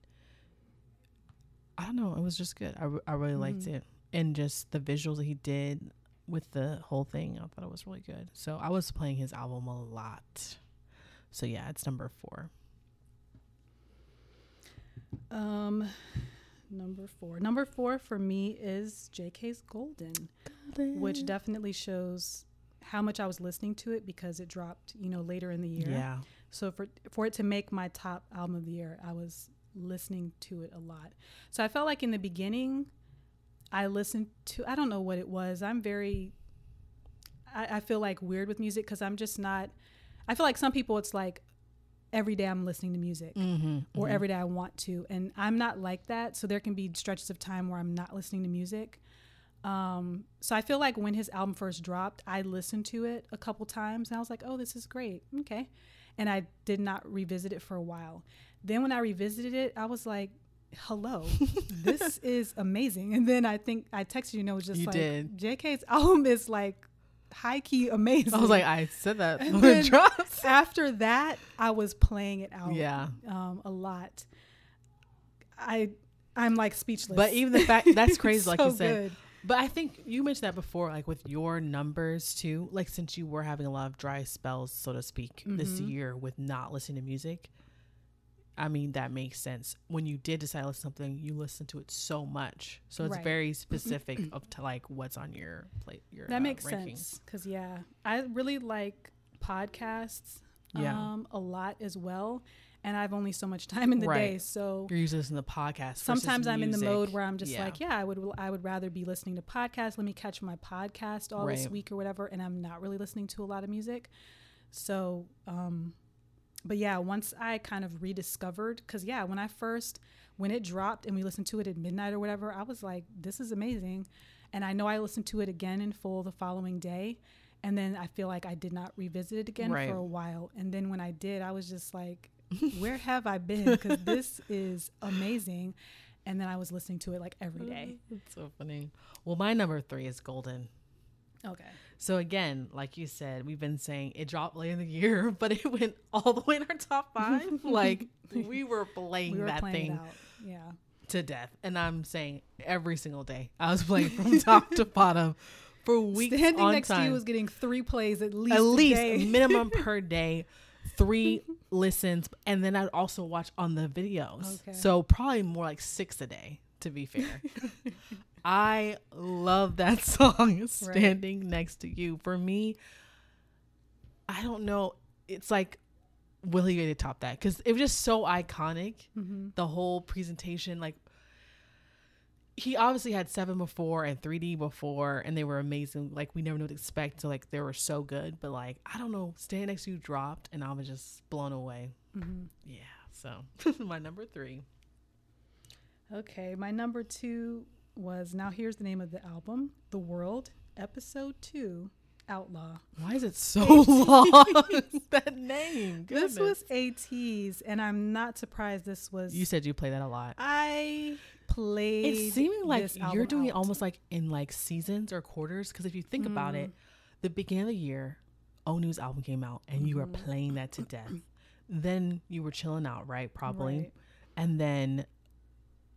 Speaker 1: I don't know. It was just good. I, I really liked
Speaker 2: Mhm.
Speaker 1: it, and just the visuals that he did with the whole thing. I thought it was really good. So I was playing his album a lot. So yeah, it's number four.
Speaker 2: Um, number four. Number four for me is J.K.'s Golden, which definitely shows how much I was listening to it because it dropped, you know, later in the year.
Speaker 1: yeah.
Speaker 2: So for for it to make my top album of the year, I was listening to it a lot. So I felt like in the beginning, I listened to I don't know what it was. I'm very I, I feel like weird with music because I'm just not I feel like some people it's like every day I'm listening to music
Speaker 1: Mm-hmm,
Speaker 2: or every day I want to. And I'm not like that. So there can be stretches of time where I'm not listening to music. Um, so I feel like when his album first dropped, I listened to it a couple times and I was like, oh, this is great. Okay. And I did not revisit it for a while. Then when I revisited it, I was like, hello, this is amazing. And then I think I texted you and it was just
Speaker 1: You
Speaker 2: like,
Speaker 1: did.
Speaker 2: JK's album is like high key amazing.
Speaker 1: I was like, I said that
Speaker 2: And then-
Speaker 1: drops.
Speaker 2: after that, I was playing it out
Speaker 1: Yeah.
Speaker 2: um, a lot. I I'm like speechless.
Speaker 1: But even the fact that's crazy, like you said.
Speaker 2: good.
Speaker 1: But I think you mentioned that before, like with your numbers too. Like since you were having a lot of dry spells, so to speak, this
Speaker 2: Mhm.
Speaker 1: year with not listening to music. I mean that makes sense. When you did decide to listen to something, you listen to it so much, so it's
Speaker 2: Right.
Speaker 1: very specific of to like what's on your plate. Your
Speaker 2: That
Speaker 1: uh,
Speaker 2: makes
Speaker 1: ranking.
Speaker 2: sense because yeah, I really like podcasts.
Speaker 1: Yeah.
Speaker 2: Um, a lot as well, and I have only so much time in the
Speaker 1: Right.
Speaker 2: day, so
Speaker 1: You're usually listening to podcasts. versus
Speaker 2: sometimes I'm in the mode where I'm just
Speaker 1: Yeah.
Speaker 2: like, yeah, I would I would rather be listening to podcasts. Let me catch my podcast all this week or whatever, and I'm not really listening to a lot of music. So, um, but yeah, once I kind of rediscovered, because yeah, when I first when it dropped and we listened to it at midnight or whatever, I was like, this is amazing, and I know I listened to it again in full the following day. And then I feel like I did not revisit it again
Speaker 1: Right.
Speaker 2: for a while. And then when I did, I was just like, where have I been? Because this is amazing. And then I was listening to it like every day.
Speaker 1: It's so funny. Well, my number three is Golden.
Speaker 2: Okay.
Speaker 1: So again, like you said, we've been saying it dropped late in the year, but it went all the way in our top five. like we were playing
Speaker 2: We were
Speaker 1: that
Speaker 2: playing
Speaker 1: thing.
Speaker 2: Yeah.
Speaker 1: to death, and I'm saying every single day I was playing from top to bottom for weeks
Speaker 2: Standing
Speaker 1: on
Speaker 2: next
Speaker 1: time.
Speaker 2: to you was getting three plays at least.
Speaker 1: At least minimum per day, three listens, and then I'd also watch on the videos.
Speaker 2: Okay.
Speaker 1: So probably more like six a day, to be fair. I love that song, Standing Next to You. For me, I don't know. It's like, will he to top that? Because it was just so iconic.
Speaker 2: Mm-hmm.
Speaker 1: The whole presentation, like, he obviously had seven before and 3D before, and they were amazing. Like we never knew what to expect, so like they were so good. But like I don't know, Stand Next to You dropped, and I was just blown away.
Speaker 2: Mm-hmm.
Speaker 1: Yeah, so my number three.
Speaker 2: Okay, my number two was now. Here's the name of the album: The World, Episode Two, Outlaw.
Speaker 1: Why is it so long? that name.
Speaker 2: This was ATEEZ, and I'm not surprised. This was.
Speaker 1: You said you play that a lot.
Speaker 2: I played.
Speaker 1: It's seeming like you're doing it almost like in like seasons or quarters. Because if you think about it,
Speaker 2: Mm.
Speaker 1: the beginning of the year, Onew's album came out, and you were
Speaker 2: Mhm.
Speaker 1: playing that to death. then you were chilling out, right? Probably.
Speaker 2: Right.
Speaker 1: and then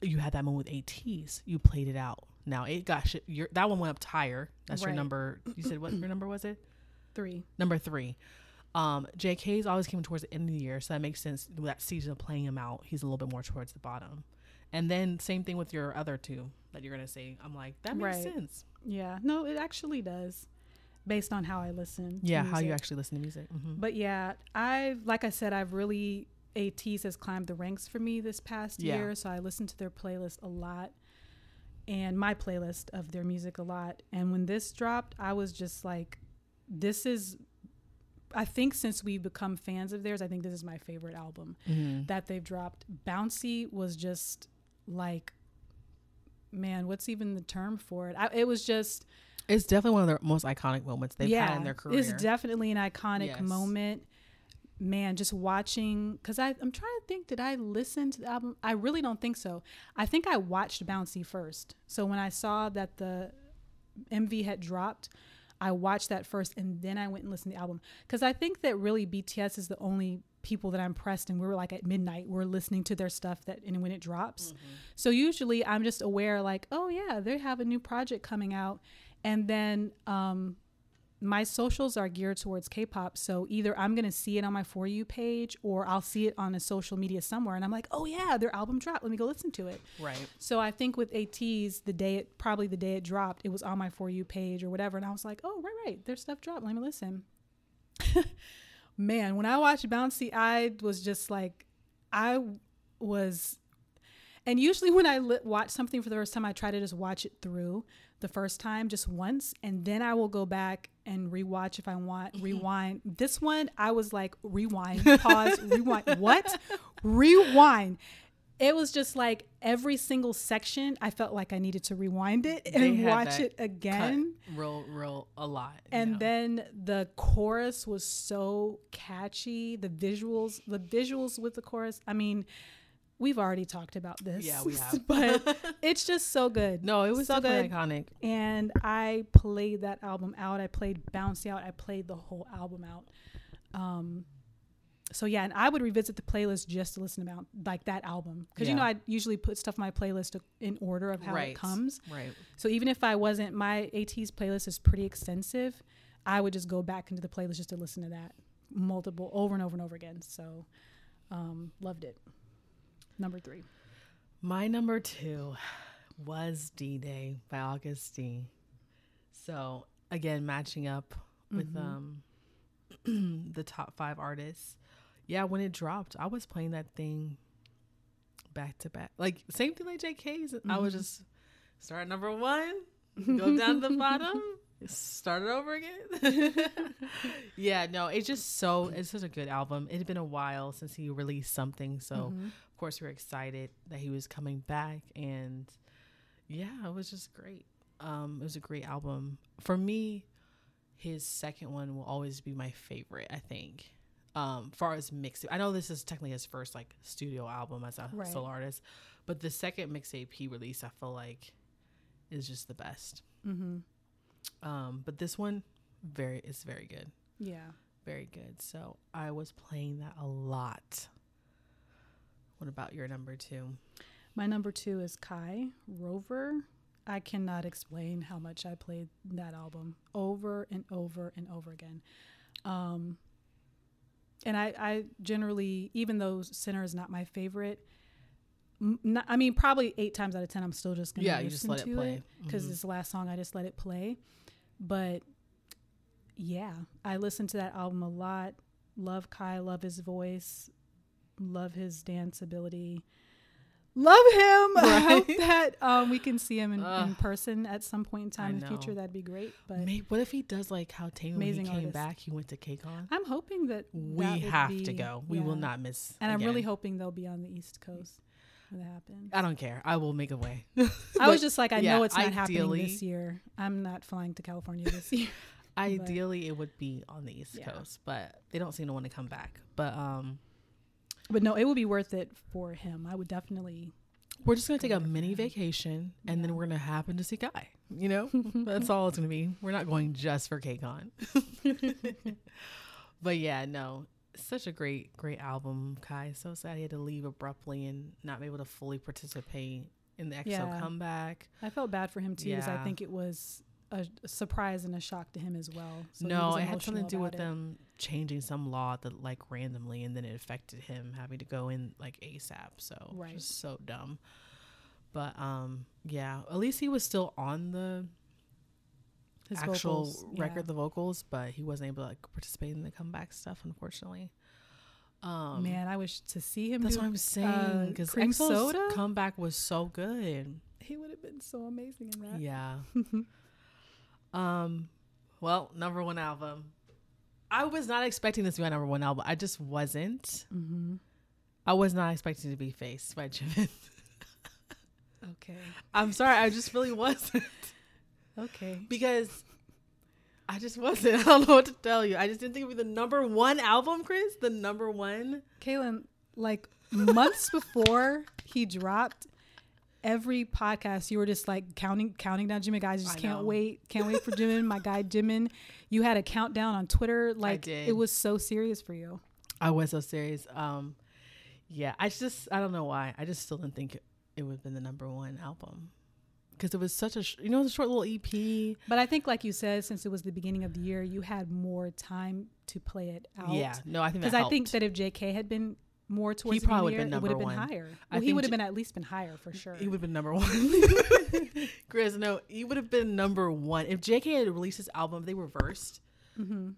Speaker 1: you had that moment with ATEEZ. You played it out. Now it got shit. Your that one went up higher. That's your number. You said what your number was it?
Speaker 2: Three.
Speaker 1: Number three. Um, JK's always came towards the end of the year, so that makes sense. That season of playing him out, he's a little bit more towards the bottom. And then same thing with your other two that you're gonna say. I'm like that makes
Speaker 2: Right.
Speaker 1: sense.
Speaker 2: Yeah. No, it actually does, based on how I listen.
Speaker 1: Yeah, how you actually listen to music. hmm
Speaker 2: But yeah, I've like I said, I've really ATEEZ has climbed the ranks for me this past
Speaker 1: Yeah.
Speaker 2: year. So I listened to their playlist a lot and my playlist of their music a lot. And when this dropped, I was just like, this is I think since we've become fans of theirs, I think this is my favorite album
Speaker 1: hmm
Speaker 2: that they've dropped. Bouncy was just like man, what's even the term for it? I, it was just
Speaker 1: It's definitely one of their most iconic moments they've had in their career.
Speaker 2: it's definitely an iconic
Speaker 1: Yes.
Speaker 2: moment. Man, just watching because I'm trying to think. Did I listen to the album? I really don't think so. I think I watched Bouncy first. So when I saw that the MV had dropped, I watched that first, and then I went and listened to the album. Because I think that really BTS is the only people that I'm pressed, and we were like at midnight, we're listening to their stuff that and when it drops. So usually I'm just aware, like, oh yeah, they have a new project coming out, and then um, my socials are geared towards K-pop. So either I'm gonna see it on my for you page, or I'll see it on a social media somewhere, and I'm like, oh yeah, their album dropped. Let me go listen to it.
Speaker 1: right.
Speaker 2: So I think with ATEEZ, the day it probably the day it dropped, it was on my for you page or whatever, and I was like, oh right, right, their stuff dropped. Let me listen. Man, when I watched Bouncy, I was just like, I was, and usually when I li- watch something for the first time, I try to just watch it through the first time just once, and then I will go back and rewatch if I want, mm-hmm. rewind. This one, I was like, rewind, pause, rewind. What? Rewind it was just like every single section i felt like i needed to rewind it and watch it again
Speaker 1: real, real a lot.
Speaker 2: and
Speaker 1: yeah.
Speaker 2: then the chorus was so catchy the visuals the visuals with the chorus i mean we've already talked about this
Speaker 1: Yeah, we have.
Speaker 2: but it's just so good
Speaker 1: no, it was
Speaker 2: so good.
Speaker 1: iconic.
Speaker 2: and i played that album out i played bouncy out i played the whole album out um so yeah and i would revisit the playlist just to listen about like that album because you know i usually put stuff in my playlist in order of how
Speaker 1: right.
Speaker 2: it comes
Speaker 1: Right.
Speaker 2: so even if i wasn't my at's playlist is pretty extensive i would just go back into the playlist just to listen to that multiple over and over and over again so um loved it number three
Speaker 1: My number two was D Day by Agust D. So again, matching up with
Speaker 2: Mhm.
Speaker 1: um the top five artists. Yeah, when it dropped, I was playing that thing back to back. Like same thing like JK's. I was
Speaker 2: Mhm.
Speaker 1: just start number one, go down to the bottom, start it over again. yeah, no, it's just so it's such a good album. It had been a while since he released something, so
Speaker 2: Mhm.
Speaker 1: Of course we were excited that he was coming back and yeah it was just great. Um it was a great album. For me his second one will always be my favorite i think um far as mix i know this is technically his first like studio album as a
Speaker 2: Right.
Speaker 1: solo artist but the second mixtape he released i feel like is just the best.
Speaker 2: Mm-hmm.
Speaker 1: um but this one very is very good.
Speaker 2: Yeah.
Speaker 1: Very good. So i was playing that a lot what about your number two
Speaker 2: My number two is Kai Rover. I cannot explain how much I played that album over and over and over again. Um, and I, I generally, even though Sinner is not my favorite, not, I mean, probably eight times out of ten, I'm still just gonna
Speaker 1: Yeah, you just let it play.
Speaker 2: because
Speaker 1: Mhm.
Speaker 2: it's the last song. I just let it play. But yeah, I listened to that album a lot. Love Kai, love his voice, love his dance ability. Love him. I hope that um, we can see him in, in person at some point in
Speaker 1: I
Speaker 2: time in the future. That'd be great. But
Speaker 1: May- what if he does like how Taylor when he
Speaker 2: Amazing
Speaker 1: came
Speaker 2: artist.
Speaker 1: back? He went to KCON.
Speaker 2: I'm hoping that
Speaker 1: We
Speaker 2: that
Speaker 1: have to
Speaker 2: be-
Speaker 1: go. We will not miss.
Speaker 2: And I'm really hoping they'll be on the East Coast when that happens.
Speaker 1: I don't care. I will make a way.
Speaker 2: I was just like, I
Speaker 1: yeah,
Speaker 2: know it's not happening this year. I'm not flying to California this year.
Speaker 1: Ideally, it would be on the East
Speaker 2: Yeah.
Speaker 1: Coast, but they don't seem to want to come back. But um,
Speaker 2: but no, it would be worth it for him. I would definitely.
Speaker 1: we're just gonna take a mini vacation, and then we're gonna happen to see Kai. You know, that's all it's gonna be. We're not going just for KCON. but yeah, no, such a great, great album. Kai, so sad he had to leave abruptly and not be able to fully participate in the EXO
Speaker 2: Yeah.
Speaker 1: comeback.
Speaker 2: I felt bad for him too, because I think it was a, surprise and a shock to him as well. So
Speaker 1: no, it had something to do with
Speaker 2: it.
Speaker 1: them changing some law that like randomly, and then it affected him having to go in like ASAP. So
Speaker 2: Right.
Speaker 1: just so dumb. But um, yeah, at least he was still on the
Speaker 2: His
Speaker 1: actual
Speaker 2: vocals,
Speaker 1: record,
Speaker 2: yeah.
Speaker 1: the vocals, but he wasn't able to like participate in the comeback stuff, unfortunately. Um,
Speaker 2: Man, I wish to see him.
Speaker 1: that's
Speaker 2: do,
Speaker 1: what I'm saying.
Speaker 2: uh,
Speaker 1: Because
Speaker 2: Cream
Speaker 1: EXO's comeback was so good.
Speaker 2: He would have been so amazing in that.
Speaker 1: Yeah. um. Well, number one album. I was not expecting this to be my number one album. I just wasn't.
Speaker 2: hmm
Speaker 1: I was not expecting to be Face by Jimin.
Speaker 2: Okay.
Speaker 1: I'm sorry. I just really wasn't
Speaker 2: Okay.
Speaker 1: because I just wasn't. I don't know what to tell you. I just didn't think it would be the number one album, Chris. The number one.
Speaker 2: Kaylin, like months before he dropped, every podcast you were just like counting counting down Jimin. Guys, just
Speaker 1: I
Speaker 2: can't
Speaker 1: know.
Speaker 2: wait, can't wait for Jimin. My guy Jimin. You had a countdown on Twitter. Like
Speaker 1: did.
Speaker 2: it was so serious for you.
Speaker 1: I was so serious. Um, yeah, I just I don't know why. I just still didn't think it, it would have been the number one album because it was such a sh- you know the short little EP.
Speaker 2: But I think, like you said, since it was the beginning of the year, you had more time to play it out.
Speaker 1: Yeah, no, I think
Speaker 2: Because I think that if J.K. had been more towards
Speaker 1: He
Speaker 2: the end of
Speaker 1: probably would've
Speaker 2: year,
Speaker 1: been
Speaker 2: it would have
Speaker 1: number
Speaker 2: been
Speaker 1: one.
Speaker 2: higher. Well, he would have
Speaker 1: J-
Speaker 2: been at least been higher for sure.
Speaker 1: He would have been number one. Chris, no, he would have been number one. If JK had released his album, if they reversed,
Speaker 2: hmm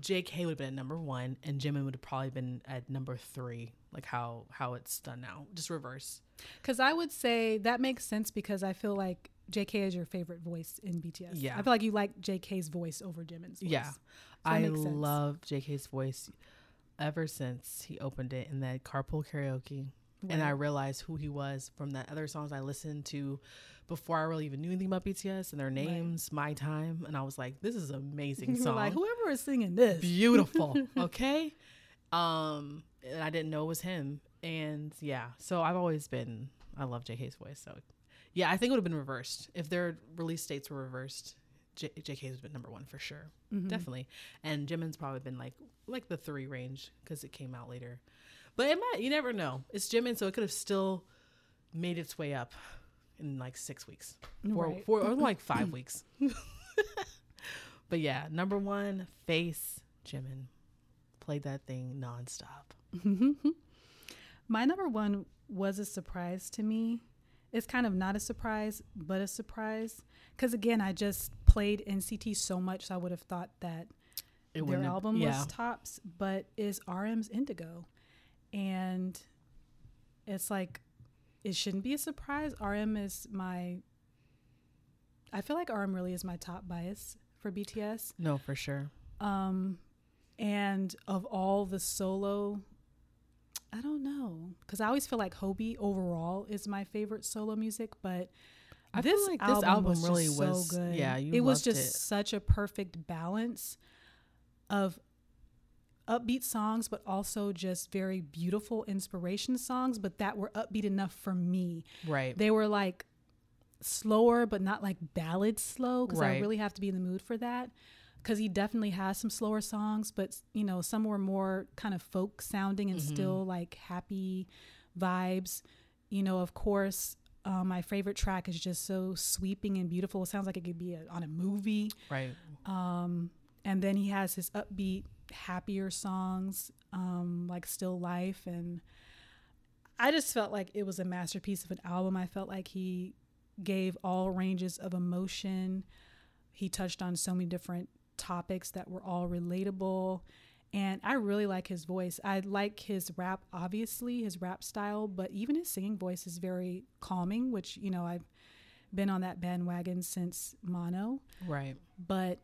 Speaker 1: JK would have been at number one and Jimin would have probably been at number three, like how how it's done now. Just reverse.
Speaker 2: Because I would say that makes sense because I feel like J.K. is your favorite voice in BTS.
Speaker 1: Yeah.
Speaker 2: I feel like you like J.K.'s voice over Jimin's voice.
Speaker 1: Yeah.
Speaker 2: that
Speaker 1: I love JK's voice ever since he opened it in that carpool karaoke. And I realized who he was from that other songs I listened to before I really even knew anything about BTS and their names, My Time. And I was like, this is an amazing song.
Speaker 2: like whoever is singing this.
Speaker 1: beautiful okay um and i didn't know it was him and yeah so i've always been i love jk's voice so yeah i think it would have been reversed if their release dates were reversed J- jk has been number one for sure
Speaker 2: Mhm.
Speaker 1: definitely and jimin's probably been like like the three range because it came out later but it might you never know it's jimin so it could have still made its way up in like six weeks four,
Speaker 2: Right.
Speaker 1: four or like five weeks but yeah number one face jimin played that thing nonstop
Speaker 2: My number one was a surprise to me. It's kind of not a surprise, but a surprise. Because again, I just played NCT so much, so I would have thought that
Speaker 1: it
Speaker 2: their
Speaker 1: wouldn't have-
Speaker 2: album
Speaker 1: yeah
Speaker 2: was tops, but is RM's Indigo. And it's like, it shouldn't be a surprise. RM is my, I feel like RM really is my top bias for BTS.
Speaker 1: no for sure
Speaker 2: Um, and of all the solo, I don't know, because I always feel like Hobi overall is my favorite solo music, but
Speaker 1: I feel
Speaker 2: this
Speaker 1: like this
Speaker 2: album,
Speaker 1: album
Speaker 2: was
Speaker 1: really was-
Speaker 2: so good.
Speaker 1: yeah, you
Speaker 2: it was just
Speaker 1: it.
Speaker 2: such a perfect balance of upbeat songs, but also just very beautiful inspiration songs, but that were upbeat enough for me.
Speaker 1: right
Speaker 2: They were like slower, but not like ballad slow because I really have to be in the mood for that. Because he definitely has some slower songs, but you know, some were more kind of folk sounding and
Speaker 1: Mhm.
Speaker 2: still like happy vibes. You know, of course, uh, my favorite track is just so sweeping and beautiful. It sounds like it could be a, on a movie.
Speaker 1: right
Speaker 2: Um, and then he has his upbeat, happier songs, um, like Still Life. And I just felt like it was a masterpiece of an album. I felt like he gave all ranges of emotion. He touched on so many different topics that were all relatable. And I really like his voice. I like his rap, obviously, his rap style, but even his singing voice is very calming, which, you know, I've been on that bandwagon since Mono.
Speaker 1: Right.
Speaker 2: But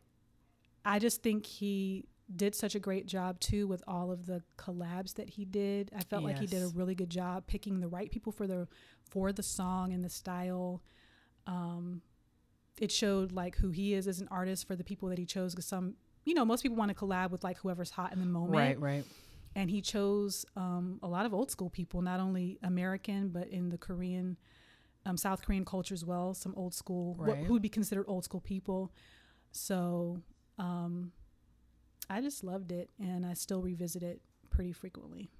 Speaker 2: I just think he did such a great job too with all of the collabs that he did. I felt like he did a really good job picking the right people for the for the song and the style. Um, it showed like who he is as an artist for the people that he chose. Because some, you know, most people want to collab with like whoever's hot in the moment,
Speaker 1: Right. Right.
Speaker 2: and he chose um, a lot of old school people, not only American but in the Korean, um, South Korean culture as well. Some old school,
Speaker 1: Right.
Speaker 2: who would be considered old school people. So um, I just loved it, and I still revisit it pretty frequently.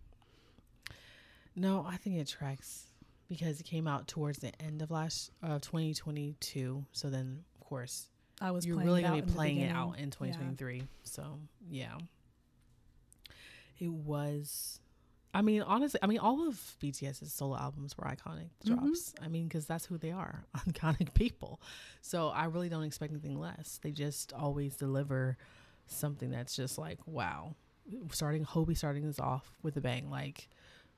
Speaker 1: No, I think it tracks because it came out towards the end of last of 2022. So then, of course,
Speaker 2: I was
Speaker 1: you're really gonna be playing it out in
Speaker 2: Yeah.
Speaker 1: 2023. So yeah, it was. I mean, honestly, I mean, all of BTS's solo albums were iconic
Speaker 2: Mhm.
Speaker 1: drops. I mean, because that's who they are, iconic people. So I really don't expect anything less. They just always deliver something that's just like, wow. Starting Hobi starting this off with a bang, like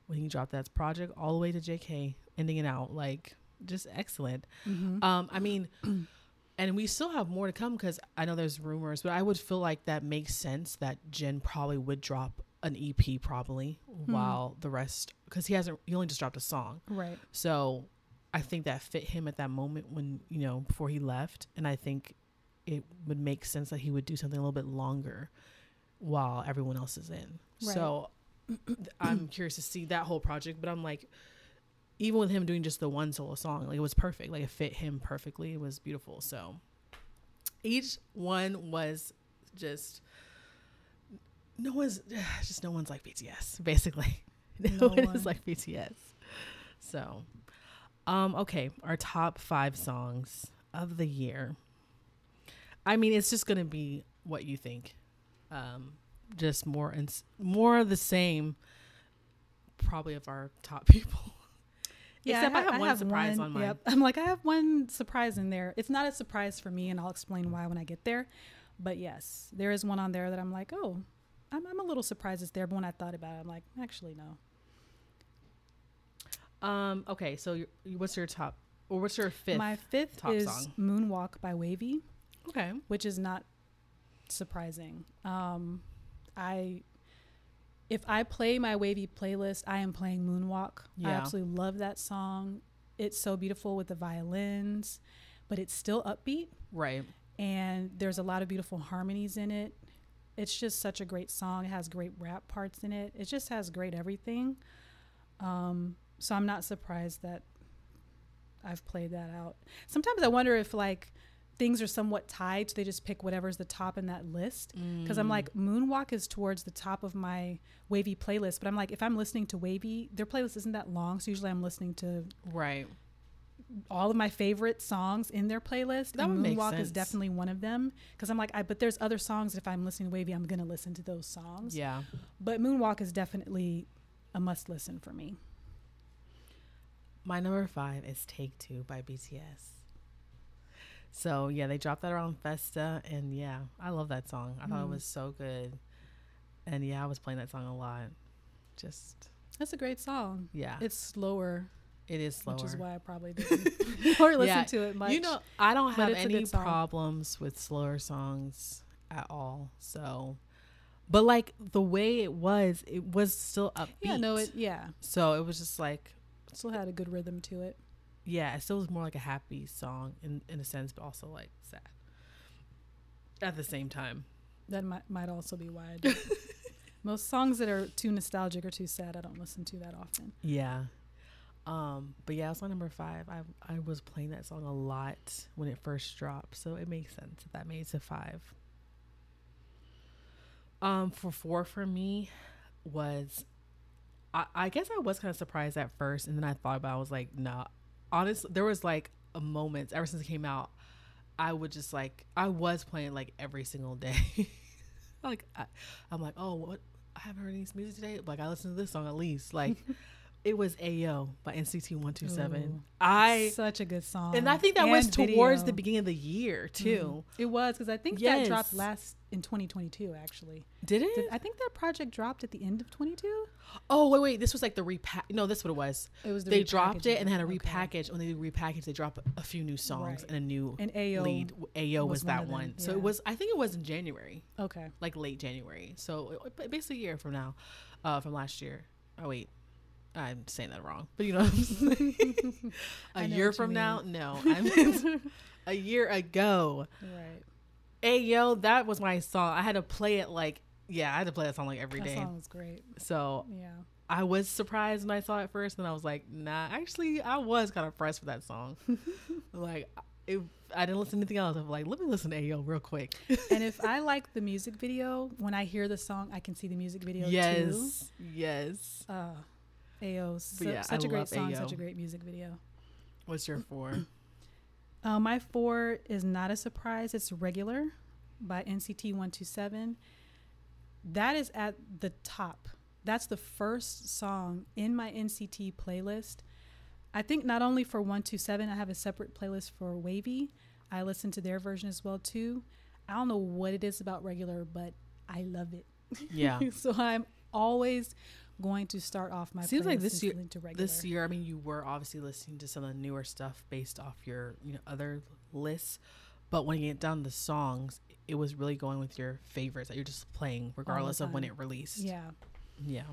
Speaker 1: when he dropped that project all the way to JK, ending it out like just excellent.
Speaker 2: Mhm.
Speaker 1: Um, I mean, and we still have more to come because I know there's rumors, but I would feel like that makes sense that Jin probably would drop an EP probably hmm. while the rest because he hasn't he only just dropped a song,
Speaker 2: right.
Speaker 1: so I think that fit him at that moment when you know before he left, and I think it would make sense that he would do something a little bit longer while everyone else is in.
Speaker 2: Right.
Speaker 1: So I'm curious to see that whole project, but I'm like, even with him doing just the one solo song, like it was perfect. Like it fit him perfectly. It was beautiful. So each one was just no one's just no one's like BTS basically. No,
Speaker 2: No
Speaker 1: one
Speaker 2: one.
Speaker 1: is like BTS. So, um, okay, our top five songs of the year. I mean, it's just gonna be what you think. Um, just more and more of the same. Probably of our top people. Except I,
Speaker 2: ha-
Speaker 1: have one surprise
Speaker 2: one-
Speaker 1: on mine.
Speaker 2: Yep. I'm like, I have one surprise in there. It's not a surprise for me, and I'll explain why when I get there. But yes, there is one on there that I'm like, oh, I'm, I'm a little surprised it's there. But when I thought about it, I'm like, actually, no.
Speaker 1: Um, okay, so your, what's your top or what's your fifth?
Speaker 2: My fifth
Speaker 1: top
Speaker 2: is
Speaker 1: song?
Speaker 2: Moonwalk by WayV,
Speaker 1: okay,
Speaker 2: which is not surprising. Um, I if I play my WayV playlist, I am playing Moonwalk. I absolutely love that song. It's so beautiful with the violins, but it's still upbeat
Speaker 1: right.
Speaker 2: and there's a lot of beautiful harmonies in it. It's just such a great song. It has great rap parts in it. It just has great everything. Um, so I'm not surprised that I've played that out. Sometimes I wonder if like things are somewhat tied, so they just pick whatever's the top in that list. Because I'm
Speaker 1: Mm.
Speaker 2: like, Moonwalk is towards the top of my WayV playlist, but I'm like, if I'm listening to WayV, their playlist isn't that long, so usually I'm listening to
Speaker 1: right.
Speaker 2: all of my favorite songs in their playlist.
Speaker 1: That
Speaker 2: and Moonwalk is definitely one of them. Because I'm like, I but there's other songs. If I'm listening to WayV, I'm gonna listen to those songs.
Speaker 1: Yeah.
Speaker 2: But Moonwalk is definitely a must listen for me.
Speaker 1: My number five is Take Two by BTS. So yeah, they dropped that around Festa, and yeah, I love that song. I thought it
Speaker 2: Mm.
Speaker 1: was so good, and yeah, I was playing that song a lot. Just
Speaker 2: That's a great song.
Speaker 1: yeah,
Speaker 2: It's slower,
Speaker 1: it is slower.
Speaker 2: which is why I probably didn't or listen
Speaker 1: Yeah,
Speaker 2: to it much.
Speaker 1: You know, I don't have any problems with slower songs at all. So, but like the way it was, it was still upbeat.
Speaker 2: yeah, no, it yeah,
Speaker 1: So it was just like
Speaker 2: still had a good rhythm to it.
Speaker 1: Yeah, it still was more like a happy song in in a sense, but also like sad at the same time.
Speaker 2: That might might also be why I do. Most songs that are too nostalgic or too sad, I don't listen to that often.
Speaker 1: Yeah. Um, but yeah, it's my number five. I I was playing that song a lot when it first dropped, so it makes sense that that made it to five. Um, for four for me was, I, I guess I was kind of surprised at first, and then I thought about. it, I was like, nah. Honestly, there was like a moment ever since it came out. I would just like I was playing like every single day. like I, I'm like, oh, what? I haven't heard any music today. Like I listened to this song at least. Like It was Ayo by NCT One Two Seven.
Speaker 2: Ooh.
Speaker 1: I
Speaker 2: Such a good song.
Speaker 1: and I think that was towards
Speaker 2: video.
Speaker 1: the beginning of the year too.
Speaker 2: Mhm. It was because I think
Speaker 1: Yes.
Speaker 2: that dropped last in 2022. Actually,
Speaker 1: Did it?
Speaker 2: Did, I think that project dropped at the end of 22.
Speaker 1: oh wait, wait. This was like the repack. No, this what it was.
Speaker 2: It was the
Speaker 1: they dropped it and had a.
Speaker 2: Okay.
Speaker 1: repackage. When they repackaged, they drop a few new songs
Speaker 2: Right.
Speaker 1: and a new
Speaker 2: And Ayo.
Speaker 1: lead. Ayo was,
Speaker 2: was
Speaker 1: that
Speaker 2: them,
Speaker 1: one. So it was. I think it was in January,
Speaker 2: Okay.
Speaker 1: like late January. So it- basically a year from now, uh, from last year. Oh wait, I'm saying that wrong. But you know, what I'm saying? A
Speaker 2: know
Speaker 1: year from now, no, I meant a year ago.
Speaker 2: Right.
Speaker 1: Ayo, that was my song. I had to play it like. Yeah, I had to play that song like every
Speaker 2: that
Speaker 1: day.
Speaker 2: song was great.
Speaker 1: So
Speaker 2: Yeah.
Speaker 1: I was surprised when I saw it first, and I was like, nah. Actually, I was kind of impressed with that song. like, if I didn't listen to anything else, I'm like, let me listen to Ayo real quick.
Speaker 2: and if I like the music video, when I hear the song, I can see the music video too.
Speaker 1: yes, yes.
Speaker 2: Uh,
Speaker 1: But
Speaker 2: su-
Speaker 1: yeah,
Speaker 2: such
Speaker 1: I
Speaker 2: a great song, such a great music video.
Speaker 1: What's your four?
Speaker 2: Uh, my four is not a surprise. It's regular by NCT 127. That is at the top. That's the first song in my NCT playlist. I think not only for 127, I have a separate playlist for WayV. I listen to their version as well too. I don't know what it is about regular, but I love it.
Speaker 1: yeah.
Speaker 2: so I'm always going to start off my
Speaker 1: Seems like this year-
Speaker 2: to regular.
Speaker 1: This year, I mean, you were obviously listening to some of the newer stuff based off your you know other lists, but when you get down to songs, it was really going with your favorites that you're just playing regardless of when it released.
Speaker 2: yeah.
Speaker 1: Yeah.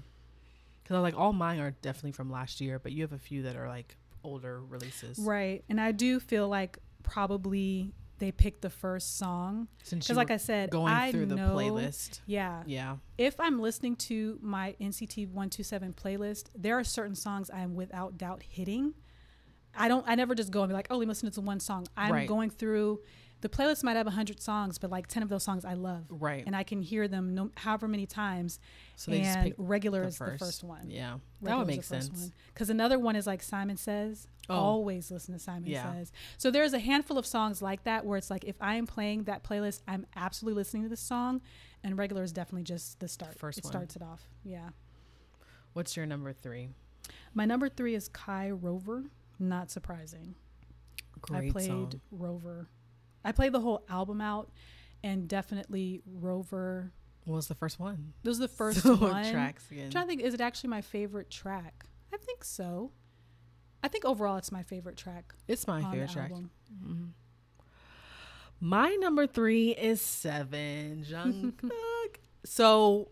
Speaker 1: Because I like all mine are definitely from last year, but you have a few that are like older releases.
Speaker 2: Right. And I do feel like probably they picked the first song. Because, like I said,
Speaker 1: going
Speaker 2: I
Speaker 1: through the
Speaker 2: know,
Speaker 1: playlist.
Speaker 2: Yeah.
Speaker 1: Yeah.
Speaker 2: If I'm listening to my NCT 127 playlist, there are certain songs I'm without doubt hitting. I don't, I never just go and be like, oh, let me listen to one song. I'm
Speaker 1: Right.
Speaker 2: going through, the playlist might have 100 songs, but like 10 of those songs I love.
Speaker 1: Right.
Speaker 2: And I can hear them no, however many times.
Speaker 1: so they
Speaker 2: and regular
Speaker 1: the
Speaker 2: is
Speaker 1: first.
Speaker 2: the first one.
Speaker 1: Yeah. that would make sense.
Speaker 2: Because another one is like Simon Says.
Speaker 1: Oh.
Speaker 2: Always listen to Simon
Speaker 1: Yeah.
Speaker 2: Says. So there's a handful of songs like that where it's like if I am playing that playlist, I'm absolutely listening to the song, and regular is definitely just the start.
Speaker 1: First
Speaker 2: it
Speaker 1: one.
Speaker 2: starts it off. Yeah.
Speaker 1: What's your number three?
Speaker 2: My number three is Kai Rover. Not surprising.
Speaker 1: Great
Speaker 2: I played
Speaker 1: song.
Speaker 2: Rover. I played the whole album out, and definitely Rover.
Speaker 1: Was the first one?
Speaker 2: This was the first
Speaker 1: So,
Speaker 2: one.
Speaker 1: tracks again.
Speaker 2: I'm trying to think, is it actually my favorite track? I think so. I think overall it's my favorite track
Speaker 1: It's my favorite track. Mhm. My number three is Seven Jungkook. so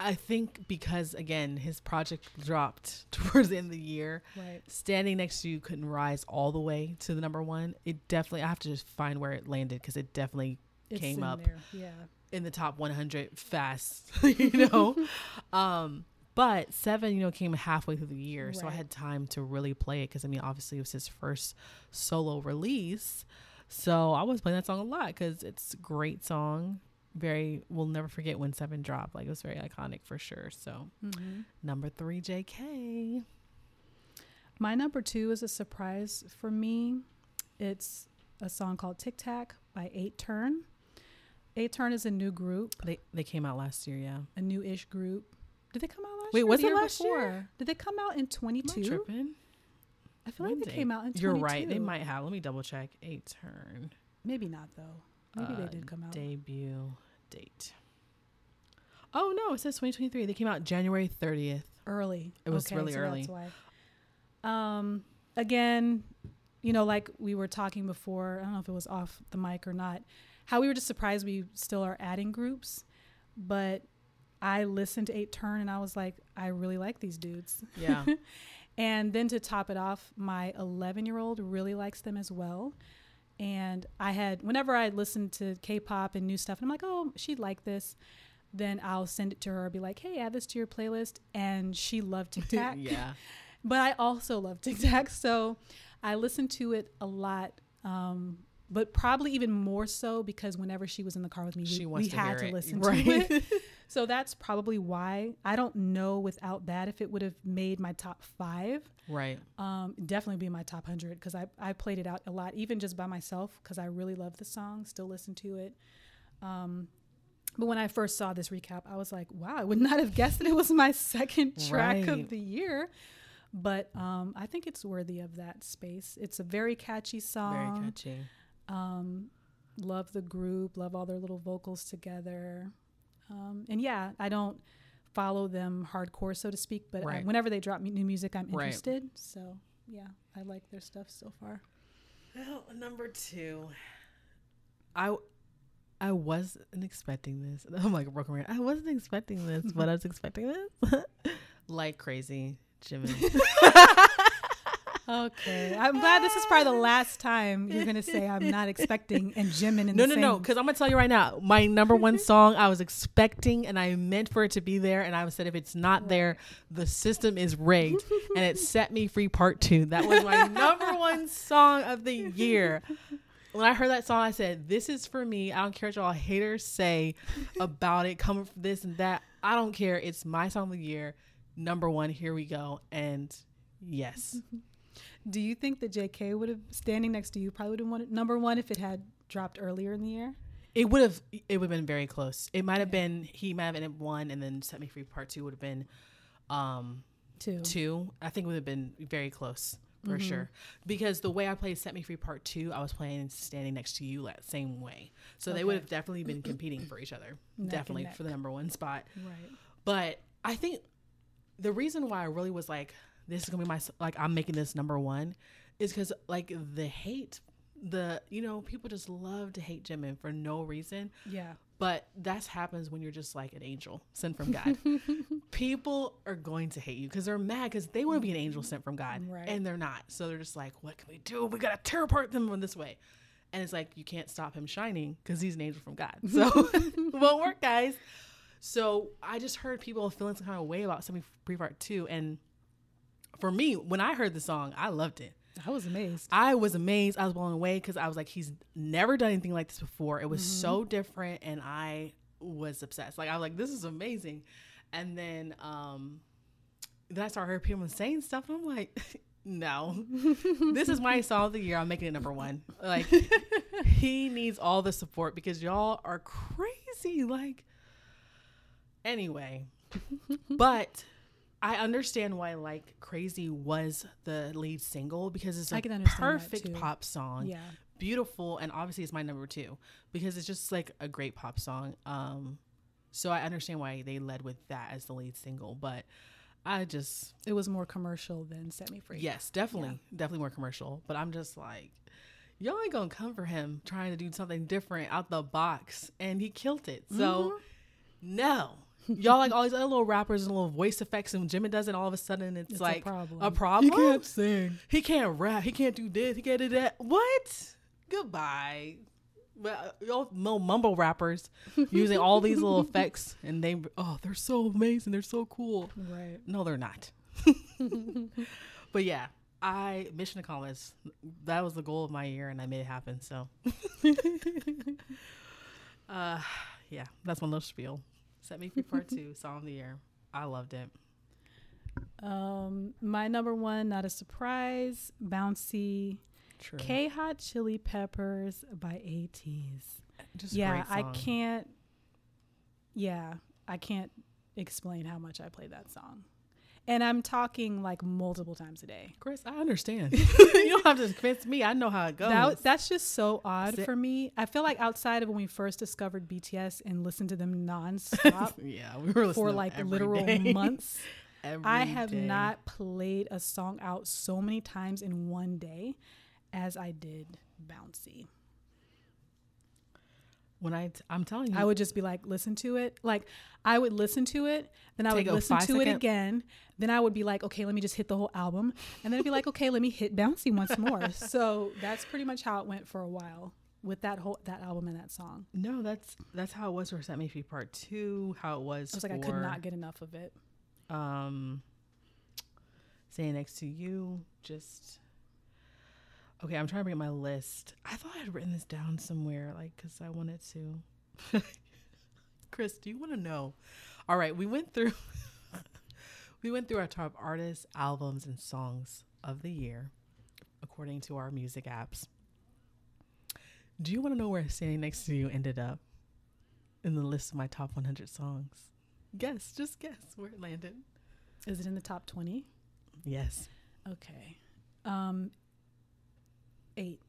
Speaker 1: I think because again his project dropped towards the end of the year,
Speaker 2: Right.
Speaker 1: standing next to you couldn't rise all the way to the number one. It definitely I have to just find where it landed because it definitely
Speaker 2: It's
Speaker 1: Came up.
Speaker 2: there. Yeah.
Speaker 1: in the top 100 fast, you know. um, but seven, you know, came halfway through the year, so I had time to really play it because I mean, obviously, it was his first solo release, so I was playing that song a lot because it's a great song. Very, we'll never forget when seven dropped. Like it was very iconic for sure. So
Speaker 2: hmm
Speaker 1: number three, J.K.
Speaker 2: My number two is a surprise for me. It's a song called Tic Tac by 8TURN. Eight Turn is a new group,
Speaker 1: They they came out last year, yeah.
Speaker 2: a new-ish group. Did they come out last
Speaker 1: Wait,
Speaker 2: year? or
Speaker 1: was it last year?
Speaker 2: Did they come out in
Speaker 1: Am I
Speaker 2: 22?
Speaker 1: tripping?
Speaker 2: I feel like they came out in 22.
Speaker 1: You're right. They might have. Let me double check. 8TURN.
Speaker 2: Maybe not though. Maybe they
Speaker 1: uh,
Speaker 2: did come out.
Speaker 1: Debut date. Oh no, it says 2023. They came out January 30th.
Speaker 2: early.
Speaker 1: It was really early.
Speaker 2: That's why. Um, again, you know, like we were talking before. I don't know if it was off the mic or not. How we were just surprised we still are adding groups, but I listened to 8TURN and I was like, I really like these dudes.
Speaker 1: Yeah.
Speaker 2: And then to top it off, my 11 year old really likes them as well. And I had, whenever I listened to K pop and new stuff, and I'm like, oh, she'd like this. Then I'll send it to her, be like, hey, add this to your playlist. And she loved Tic Tac.
Speaker 1: yeah.
Speaker 2: But I also love Tic Tac. So I listened to it a lot. Um, but probably even more so because whenever she was in the car with me,
Speaker 1: She
Speaker 2: we, we
Speaker 1: to
Speaker 2: had to
Speaker 1: it.
Speaker 2: listen
Speaker 1: Right.
Speaker 2: to it. So that's probably why. I don't know without that if it would have made my top five.
Speaker 1: Right.
Speaker 2: Um, definitely be my top 100 because I, I played it out a lot, even just by myself because I really love the song, still listen to it. Um, But when I first saw this recap, I was like, wow, I would not have guessed that it was my second track
Speaker 1: Right.
Speaker 2: of the year. But um, I think it's worthy of that space. It's a very catchy song.
Speaker 1: Very catchy.
Speaker 2: Um, love the group, love all their little vocals together. Um, and yeah, I don't follow them hardcore, so to speak, but I-
Speaker 1: Right.
Speaker 2: whenever they drop me new music, I'm
Speaker 1: Right.
Speaker 2: interested. So yeah, I like their stuff so far.
Speaker 1: Well, number two, I I wasn't expecting this. I'm like a broken record. I wasn't expecting this, but I was expecting this. like crazy, Jimin.
Speaker 2: Okay, I'm glad this is probably the last time you're gonna say I'm not expecting and Jimin in
Speaker 1: no,
Speaker 2: the
Speaker 1: no, no.
Speaker 2: same-
Speaker 1: Because I'm gonna tell you right now, my number one song I was expecting, and I meant for it to be there, and I said if it's not there, the system is rigged, and it set me free. Part two. That was my number one song of the year. When I heard that song, I said, "This is for me. I don't care what y'all haters say about it, coming from this and that. I don't care. It's my song of the year, number one. Here we go." And yes,
Speaker 2: Do you think that JK would have standing next to you probably would have won number one if it had dropped earlier in the year?
Speaker 1: It would have it would have been very close. It might have been he might have been at one and then Set Me Free Part Two would have been um
Speaker 2: Two.
Speaker 1: two. I think it would have been very close for
Speaker 2: Mm-hmm.
Speaker 1: sure. Because the way I played Set Me Free Part Two, I was playing standing next to you that same way. So they would have definitely been competing for each other.
Speaker 2: and
Speaker 1: definitely for the number one spot.
Speaker 2: Right.
Speaker 1: But I think the reason why I really was like, this is gonna be my like I'm making this number one, is because like the hate, the you know people just love to hate Jimin for no reason.
Speaker 2: Yeah.
Speaker 1: But that happens when you're just like an angel sent from God. People are going to hate you because they're mad because they want to be an angel sent from God,
Speaker 2: Right.
Speaker 1: and they're not. So they're just like, "What can we do? We gotta tear apart them in this way." And it's like you can't stop him shining because he's an angel from God. So it won't work, guys. So I just heard people feeling some kind of way about Set Me Free Part Two, and for me, when I heard the song, I loved it.
Speaker 2: I was amazed.
Speaker 1: I was amazed. I was blown away because I was like, he's never done anything like this before. It was so different, and I was obsessed. Like I was like, this is amazing. And then, um, then I started hearing people saying stuff, and I'm like, no, this is my song of the year. I'm making it number one. Like he needs all the support because y'all are crazy. Like anyway, but. I understand why like Crazy was the lead single because it's a
Speaker 2: I can understand
Speaker 1: perfect pop song.
Speaker 2: Yeah.
Speaker 1: beautiful and obviously it's my number two because it's just like a great pop song. Um so i understand why they led with that as the lead single but i just
Speaker 2: It was more commercial than Set Me Free.
Speaker 1: yes definitely definitely more commercial but i'm just like y'all ain't gonna come for him trying to do something different out the box and he killed it. So no y'all like all these other little rappers and little voice effects and Jimin does it all of a sudden it's,
Speaker 2: It's a
Speaker 1: like
Speaker 2: problem.
Speaker 1: a problem He can't
Speaker 2: sing.
Speaker 1: he can't rap. He can't do this. He can't do that. What? Goodbye. Well, y'all little mumble rappers using all these little effects, and they oh they're so amazing. They're so cool.
Speaker 2: Right.
Speaker 1: No, they're not. but yeah, I mission accomplished. That was the goal of my year, and I made it happen. So, uh, yeah, that's my little spiel. Set me free part two, song of the year. I loved it.
Speaker 2: Um, my number one, not a surprise, bouncy
Speaker 1: True.
Speaker 2: K Hot Chili Peppers by ATEEZ.
Speaker 1: Just
Speaker 2: Yeah, I can't. Yeah, I can't explain how much I play that song, and I'm talking like multiple times a day.
Speaker 1: Chris, I understand. you don't have to convince me. I know how it goes.
Speaker 2: That, that's just so odd for me. I feel like outside of when we first discovered BTS and listened to them nonstop
Speaker 1: yeah, we were
Speaker 2: for like literal
Speaker 1: day.
Speaker 2: months,
Speaker 1: Every
Speaker 2: I have
Speaker 1: day.
Speaker 2: not played a song out so many times in one day as I did Bouncy.
Speaker 1: When I, t- I'm telling you,
Speaker 2: I would just be like, listen to it. Like, I would listen to it, then I would listen to it again. Then I would be like, okay, let me just hit the whole album. And then I'd be like, okay, let me hit Bouncy once more. so that's pretty much how it went for a while with that whole that album and that song.
Speaker 1: no, that's that's how it was for Set Me Free Part Two. How it was.
Speaker 2: I was like, I could not get enough of it.
Speaker 1: um saying next to you just okay i'm trying to bring up my list i thought i'd written this down somewhere like because i wanted to chris do you want to know all right we went through we went through our top artists albums and songs of the year according to our music apps do you want to know where standing next to you ended up in the list of my top 100 songs. Guess, just guess where it landed.
Speaker 2: Is it in the top 20?
Speaker 1: Yes.
Speaker 2: Okay. Um, eight.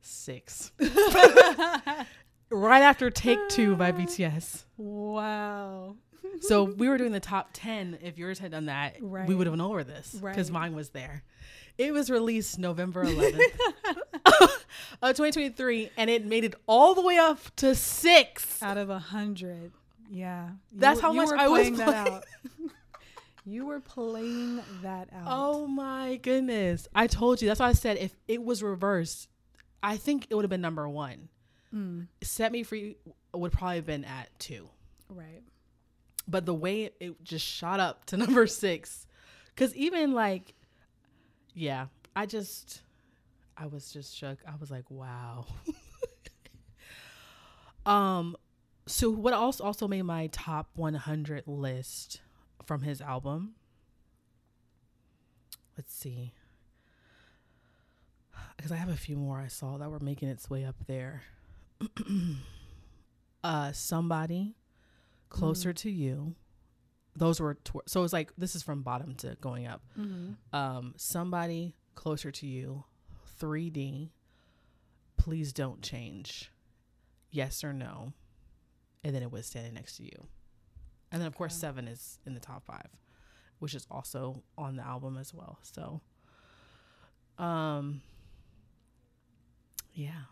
Speaker 1: Six. right after Take Two by BTS.
Speaker 2: Wow.
Speaker 1: So we were doing the top 10. If yours had done that, we would have known over this because
Speaker 2: Right.
Speaker 1: mine was there. It was released November 11th of 2023, and it made it all the way up to six.
Speaker 2: Out of a hundred. Yeah.
Speaker 1: That's
Speaker 2: were-
Speaker 1: how
Speaker 2: you
Speaker 1: much
Speaker 2: were
Speaker 1: I was
Speaker 2: playing that out. You were playing that out.
Speaker 1: Oh my goodness. I told you. That's why I said if it was reversed, I think it would have been number one.
Speaker 2: Mm,
Speaker 1: Set Me Free would probably have been at two.
Speaker 2: right.
Speaker 1: But the way it, it just shot up to number six, because even like, yeah, I just, I was just shook. I was like, wow. um, so what also also made my top 100 list from his album? Let's see. Because I have a few more I saw that were making its way up there. uh, somebody closer to you. Those were tw- so it's like this is from bottom to going up.
Speaker 2: Mm-hmm.
Speaker 1: Um, somebody closer to you, 3D. Please don't change. Yes or no, and then it was standing next to you, and then of course
Speaker 2: Okay.
Speaker 1: seven is in the top five, which is also on the album as well. So, um, yeah,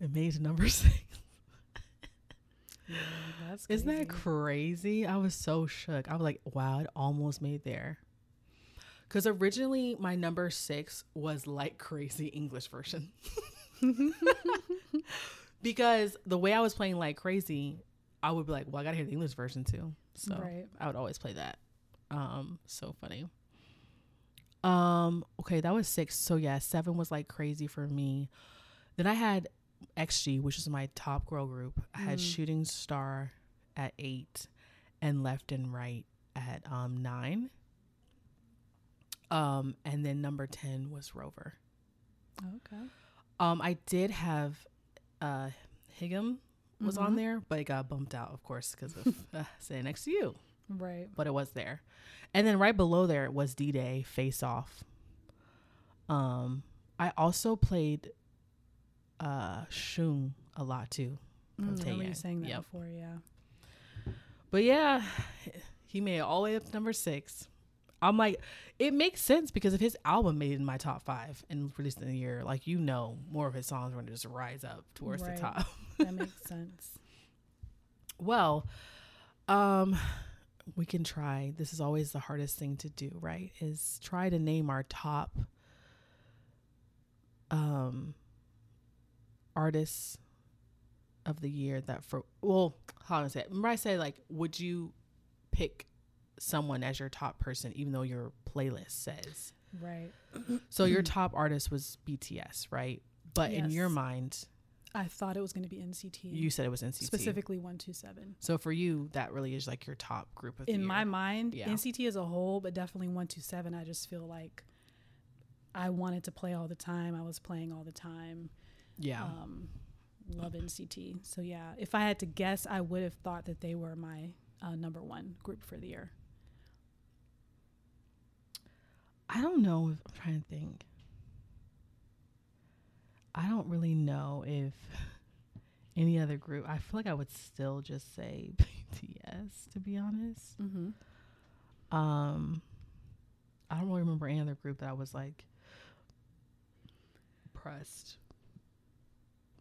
Speaker 1: it made number six.
Speaker 2: Yeah, that's
Speaker 1: Isn't that
Speaker 2: crazy.
Speaker 1: crazy? I was so shook. I was like, wow, it almost made there. Because originally my number six was like crazy English version. because the way I was playing like crazy, I would be like, well, I gotta hear the English version too. So
Speaker 2: Right.
Speaker 1: I would always play that. Um, so funny. Um, okay, that was six. So yeah, seven was like crazy for me. Then I had XG, which is my top girl group. I had
Speaker 2: Mm.
Speaker 1: Shooting Star at eight and Left and Right at um nine. Um, and then number ten was Rover.
Speaker 2: Okay.
Speaker 1: Um, I did have uh Haegeum was on
Speaker 2: Mhm.
Speaker 1: there, but it got bumped out, of course, because of uh, sitting next to you.
Speaker 2: Right.
Speaker 1: But it was there, and then right below there was D Day Face Off. Um, I also played uh Shung a lot too, from
Speaker 2: Mm, I remember you saying that
Speaker 1: Yep.
Speaker 2: before, yeah.
Speaker 1: but yeah, he made it all the way up to number six. I'm like, it makes sense because if his album made it in my top five and released in the year, like you know, more of his songs are going to just rise up towards
Speaker 2: Right.
Speaker 1: the top.
Speaker 2: That makes sense.
Speaker 1: Well, um, we can try. This is always the hardest thing to do, right? Is try to name our top um artists of the year that for well, how do I say it? Remember I said like, would you pick someone as your top person even though your playlist says
Speaker 2: Right.
Speaker 1: so your top artist was BTS, right? But in your mind,
Speaker 2: I thought it was going to be NCT.
Speaker 1: you said it was NCT.
Speaker 2: specifically 127.
Speaker 1: So for you, that really is like your top group of the
Speaker 2: In my mind,
Speaker 1: Yeah.
Speaker 2: NCT as a whole, but definitely 127, I just feel like I wanted to play all the time. I was playing all the time.
Speaker 1: Yeah.
Speaker 2: Um, love NCT. So yeah, if I had to guess, I would have thought that they were my uh, number one group for the year.
Speaker 1: I don't know if I'm trying to think. I don't really know if any other group. I feel like I would still just say BTS to be honest.
Speaker 2: Mm-hmm.
Speaker 1: Um, I don't really remember any other group that I was like pressed.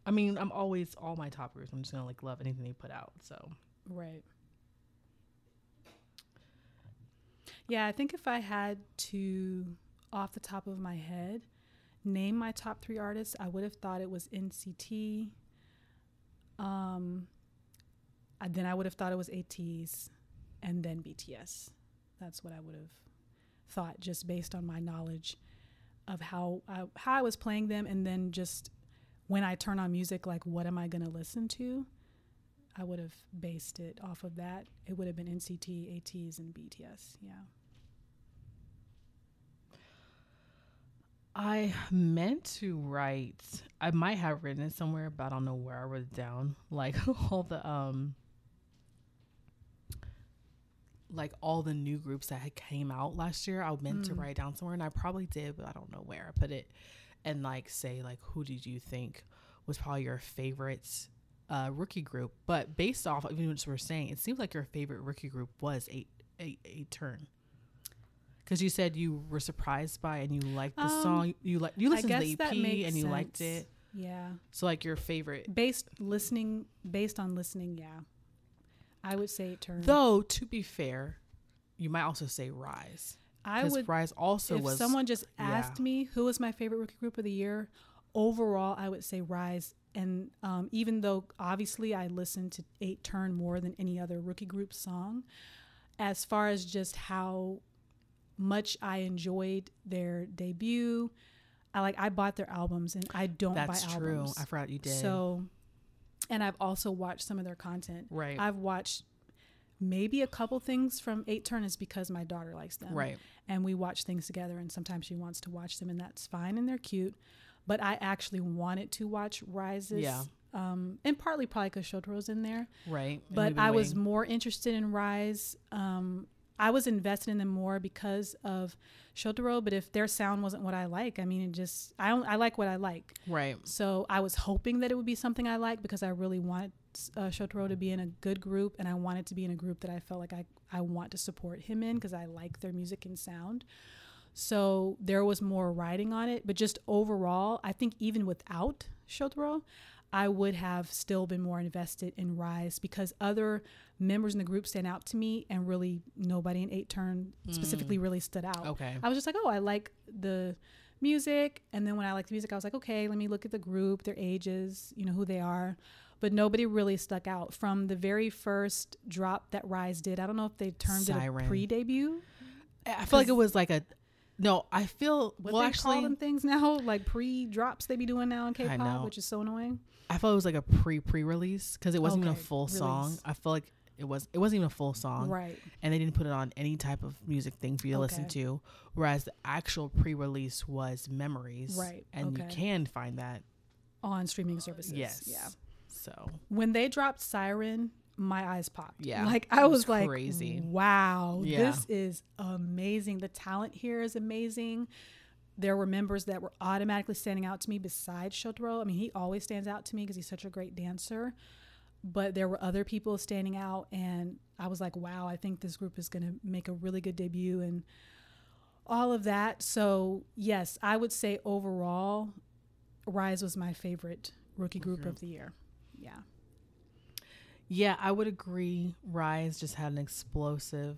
Speaker 1: I mean, I'm always all my top groups. I'm just gonna like love anything they put out. So
Speaker 2: Right. Yeah, I think if I had to, off the top of my head, name my top three artists, I would have thought it was NCT. Um, and then I would have thought it was ATEEZ, and then BTS. That's what I would have thought, just based on my knowledge of how I, how I was playing them, and then just when I turn on music, like what am I going to listen to? I would have based it off of that. It would have been NCT, ATEEZ, and BTS. Yeah.
Speaker 1: I meant to write. I might have written it somewhere, but I don't know where I wrote it down. Like all the um, like all the new groups that had came out last year. I meant to
Speaker 2: Mm.
Speaker 1: write down somewhere, and I probably did, but I don't know where I put it. And like say like who did you think was probably your favorite uh, rookie group? But based off of even what you were saying, it seems like your favorite rookie group was eight eight eight turn. Because you said you were surprised by and you liked the
Speaker 2: Um,
Speaker 1: song. You like you listened to the EP and you liked it.
Speaker 2: Yeah.
Speaker 1: So like your favorite.
Speaker 2: Based listening, based on listening, yeah. I would say 8TURN.
Speaker 1: Though to be fair, you might also say RIIZE.
Speaker 2: I would
Speaker 1: RIIZE also was
Speaker 2: if
Speaker 1: was
Speaker 2: someone just
Speaker 1: yeah.
Speaker 2: asked me who was my favorite rookie group of the year, overall I would say RIIZE. And um, even though obviously I listened to 8TURN more than any other rookie group song, as far as just how much I enjoyed their debut, I like I bought their albums and I don't
Speaker 1: that's
Speaker 2: buy
Speaker 1: true.
Speaker 2: albums.
Speaker 1: I forgot you did.
Speaker 2: So, and I've also watched some of their content.
Speaker 1: right,
Speaker 2: I've watched maybe a couple things from 8TURN is because my daughter likes them
Speaker 1: right,
Speaker 2: and we watch things together and sometimes she wants to watch them and that's fine and they're cute but i actually wanted to watch RIIZE's
Speaker 1: Yeah.
Speaker 2: um, and partly probably because Shotaro's in there
Speaker 1: right.
Speaker 2: But i was more interested in RIIZE um, i was invested in them more because of shotaro but if their sound wasn't what i like i mean it just i don't i like what i like
Speaker 1: right.
Speaker 2: so I was hoping that it would be something I like because I really wanted uh, Shotaro to be in a good group, and I wanted to be in a group that I felt like I I want to support him in because I like their music and sound. So there was more writing on it, but just overall, I think even without Shotaro, I would have still been more invested in RIIZE because other members in the group stand out to me, and really nobody in 8TURN specifically mm. really stood out.
Speaker 1: Okay.
Speaker 2: I was just like, oh, I like the music. And then when I liked the music, I was like, okay, let me look at the group, their ages, you know, who they are. But nobody really stuck out from the very first drop that RIIZE did. I don't know if they termed
Speaker 1: Siren.
Speaker 2: it a pre debut.
Speaker 1: I feel like it was like a. No, I feel
Speaker 2: What
Speaker 1: well.
Speaker 2: they
Speaker 1: Actually,
Speaker 2: call them things now, like pre drops they be doing now in
Speaker 1: K-pop,
Speaker 2: which is so annoying.
Speaker 1: I felt it was like a pre pre release because it wasn't even a
Speaker 2: Okay,
Speaker 1: full song. I feel like it was. It wasn't even a full song.
Speaker 2: Right.
Speaker 1: and they didn't put it on any type of music thing for you to listen to. Whereas the actual pre-release was Memories,
Speaker 2: Right,
Speaker 1: And you can find that.
Speaker 2: On streaming services.
Speaker 1: Yes.
Speaker 2: Yeah.
Speaker 1: So
Speaker 2: When they dropped Siren, my eyes popped.
Speaker 1: Yeah,
Speaker 2: Like I
Speaker 1: was
Speaker 2: was, like,
Speaker 1: crazy.
Speaker 2: wow,
Speaker 1: Yeah.
Speaker 2: this is amazing. The talent here is amazing. There were members that were automatically standing out to me besides Shotaro. I mean, he always stands out to me because he's such a great dancer. But there were other people standing out, and I was like, wow, I think this group is going to make a really good debut and all of that. So, yes, I would say overall, RIIZE was my favorite rookie group
Speaker 1: group.
Speaker 2: of the year. Yeah.
Speaker 1: yeah, I would agree. RIIZE just had an explosive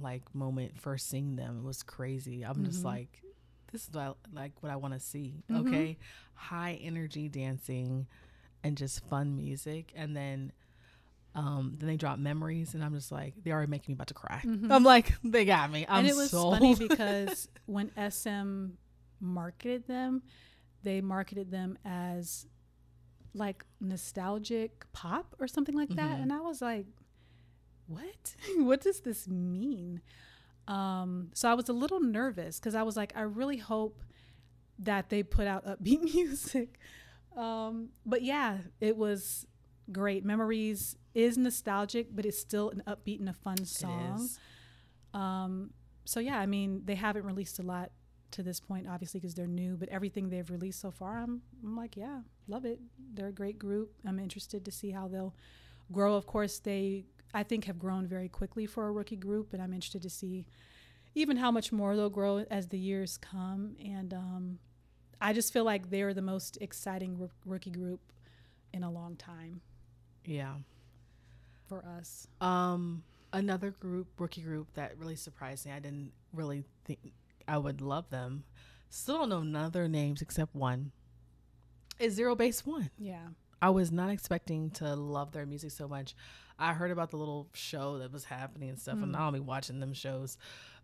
Speaker 1: like moment first seeing them. Was crazy. I'm just
Speaker 2: Mhm.
Speaker 1: like, this is what I, like what I want to see.
Speaker 2: Mhm.
Speaker 1: Okay, high energy dancing and just fun music, and then. Um, then they drop memories, and I'm just like, they already making me about to cry.
Speaker 2: Mhm.
Speaker 1: I'm like, they got me. I'm
Speaker 2: and it was
Speaker 1: sold.
Speaker 2: funny because when SM marketed them, they marketed them as like nostalgic pop or something like that.
Speaker 1: Mhm.
Speaker 2: And I was like, what? what does this mean? Um, so I was a little nervous because I was like, I really hope that they put out upbeat music. Um, but yeah, it was great. Memories is nostalgic, but it's still an upbeat and a fun song. Um, so yeah, I mean, they haven't released a lot to this point, obviously, because they're new. But everything they've released so far, I'm, I'm like, yeah, love it. They're a great group. I'm interested to see how they'll grow. Of course, they I think have grown very quickly for a rookie group, and I'm interested to see even how much more they'll grow as the years come. And um, I just feel like they're the most exciting roo- rookie group in a long time
Speaker 1: Yeah.
Speaker 2: for us.
Speaker 1: Um, another group, rookie group that really surprised me. I didn't really think I would love them. Still don't know none of their names except one. Is Zero Base One.
Speaker 2: Yeah.
Speaker 1: I was not expecting to love their music so much. I heard about the little show that was happening and stuff, and
Speaker 2: Mm.
Speaker 1: I don't be watching them shows.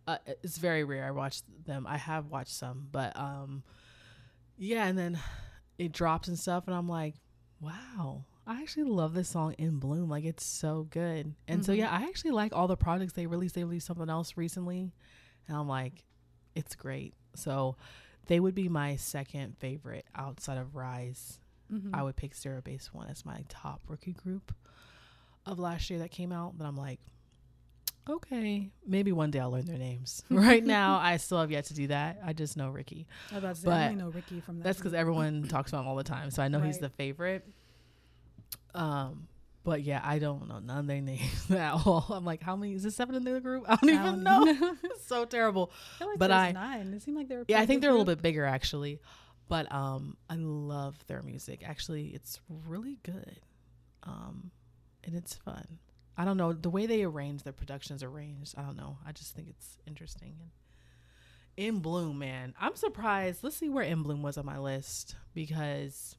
Speaker 1: Uh, it's very rare I watch them. I have watched some, but um, yeah. And then it drops and stuff, and I'm like, wow, I actually love this song in bloom. Like it's so good. And so
Speaker 2: Mhm.
Speaker 1: yeah, I actually like all the projects they released. They released something else recently, and I'm like, it's great. So they would be my second favorite outside of RIIZE.
Speaker 2: Mhm.
Speaker 1: I would pick Zero Base One as my top rookie group of last year that came out. But I'm like, okay, maybe one day I'll learn their names. right now, I still have yet to do that. I just know Ricky.
Speaker 2: I was about to say,
Speaker 1: but
Speaker 2: I only know Ricky from that.
Speaker 1: That's because everyone talks about him all the time, so I know he's the favorite. Um, but yeah, I don't know none of their names at all. I'm like, how many is this seven in the group? I don't
Speaker 2: I
Speaker 1: even
Speaker 2: don't
Speaker 1: know. it's so terrible.
Speaker 2: I like
Speaker 1: but I-
Speaker 2: nine. It seemed like they were.
Speaker 1: Yeah, I think they're a little bit bigger actually, but um, I love their music. Actually, it's really good, um, and it's fun. I don't know the way they arrange their productions arranged. I don't know. I just think it's interesting. And In Bloom, man, I'm surprised. Let's see where In Bloom was on my list because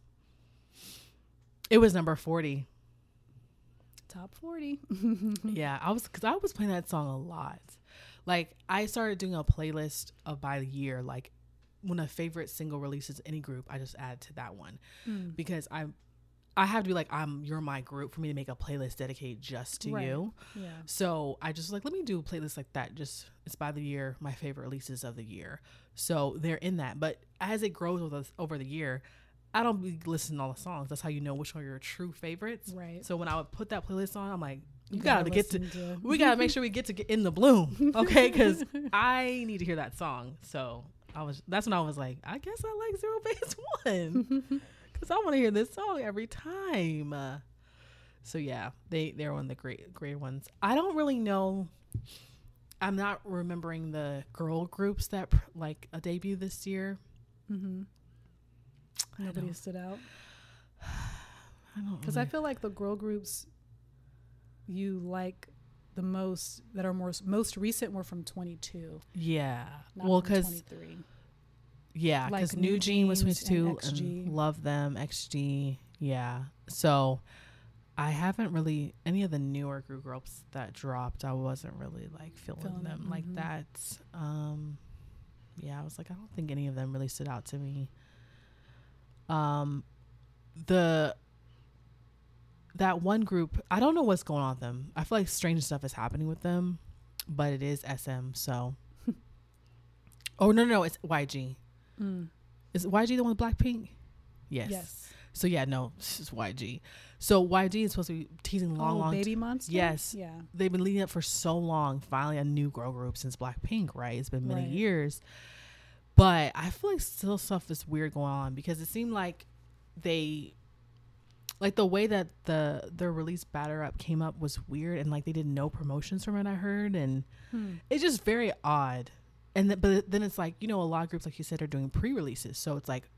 Speaker 1: it was number forty.
Speaker 2: top forty.
Speaker 1: Yeah, I was because I was playing that song a lot. Like I started doing a playlist of by the year. Like when a favorite single releases any group, I just add to that one
Speaker 2: Mm.
Speaker 1: because I, I have to be like I'm you're my group for me to make a playlist dedicated just to
Speaker 2: Right.
Speaker 1: you.
Speaker 2: Yeah.
Speaker 1: So I just like let me do a playlist like that. Just it's by the year, my favorite releases of the year. So they're in that. But as it grows over the, over the year, I don't be listening to all the songs. That's how you know which are your true favorites.
Speaker 2: Right.
Speaker 1: So when I would put that playlist on, I'm like, you,
Speaker 2: gotta
Speaker 1: gotta, get to
Speaker 2: listen
Speaker 1: we gotta make sure we get to get in the bloom, okay? Because I need to hear that song. So I was that's when I was like, I guess I like Zero Base One because I want to hear this song every time. Uh, so yeah, they they're one of the great great ones. I don't really know. I'm not remembering the girl groups that pr- like a debut this year. Mm-hmm.
Speaker 2: Nobody stood out
Speaker 1: I don't
Speaker 2: because I feel like the girl groups you like the most that are more most recent were from 22.
Speaker 1: yeah.
Speaker 2: Not
Speaker 1: Well, because
Speaker 2: 23.
Speaker 1: Yeah, because
Speaker 2: New
Speaker 1: New Jean was
Speaker 2: Jeans and
Speaker 1: 22 and, love them. XG, yeah. So I haven't really any of the newer group groups that dropped. I wasn't really like feeling,
Speaker 2: Feeling
Speaker 1: them like
Speaker 2: mhm.
Speaker 1: that. Um, yeah, I was like, I don't think any of them really stood out to me. Um, the that one group, I don't know what's going on with them. I feel like strange stuff is happening with them, but it is SM. So, oh no, no, no, it's YG.
Speaker 2: Mm.
Speaker 1: Is YG the one with Blackpink? Yes.
Speaker 2: Yes.
Speaker 1: So yeah, no, it's YG. So YG is supposed to be teasing long,
Speaker 2: oh,
Speaker 1: long.
Speaker 2: baby monster.
Speaker 1: Yes.
Speaker 2: Yeah.
Speaker 1: They've been leading up for so long. Finally, a new girl group since Blackpink, right? It's been many
Speaker 2: Right.
Speaker 1: years, but I feel like still stuff is weird going on because it seemed like they, like the way that the their release batter up came up was weird, and like they did no promotions from it. I heard, and
Speaker 2: Hmm.
Speaker 1: it's just very odd. And th- but then it's like you know a lot of groups like you said are doing pre-releases, so it's like,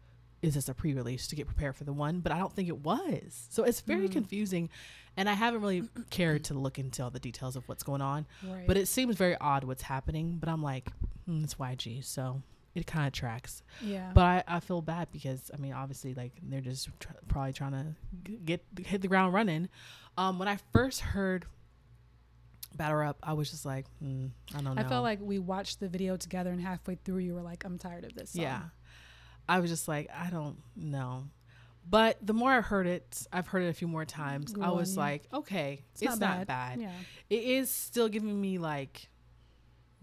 Speaker 1: is this a pre-release to get prepared for the one? But I don't think it was. So it's very
Speaker 2: Mm.
Speaker 1: confusing, and I haven't really cared to look into all the details of what's going on.
Speaker 2: Right.
Speaker 1: But it seems very odd what's happening. But I'm like, mm, it's YG, so it kind of tracks.
Speaker 2: yeah.
Speaker 1: But I, I feel bad because I mean obviously like they're just tr- probably trying to g- get hit the ground running. Um, when I first heard Batter Up, I was just like, mm, I don't know.
Speaker 2: I felt like we watched the video together, and halfway through, you were like, "I'm tired of this." Song.
Speaker 1: Yeah. I was just like, I don't know. But the more I heard it, I've heard it a few more times.
Speaker 2: Grew
Speaker 1: I was
Speaker 2: you.
Speaker 1: like, okay, it's, not, bad.
Speaker 2: Yeah.
Speaker 1: It is still giving me like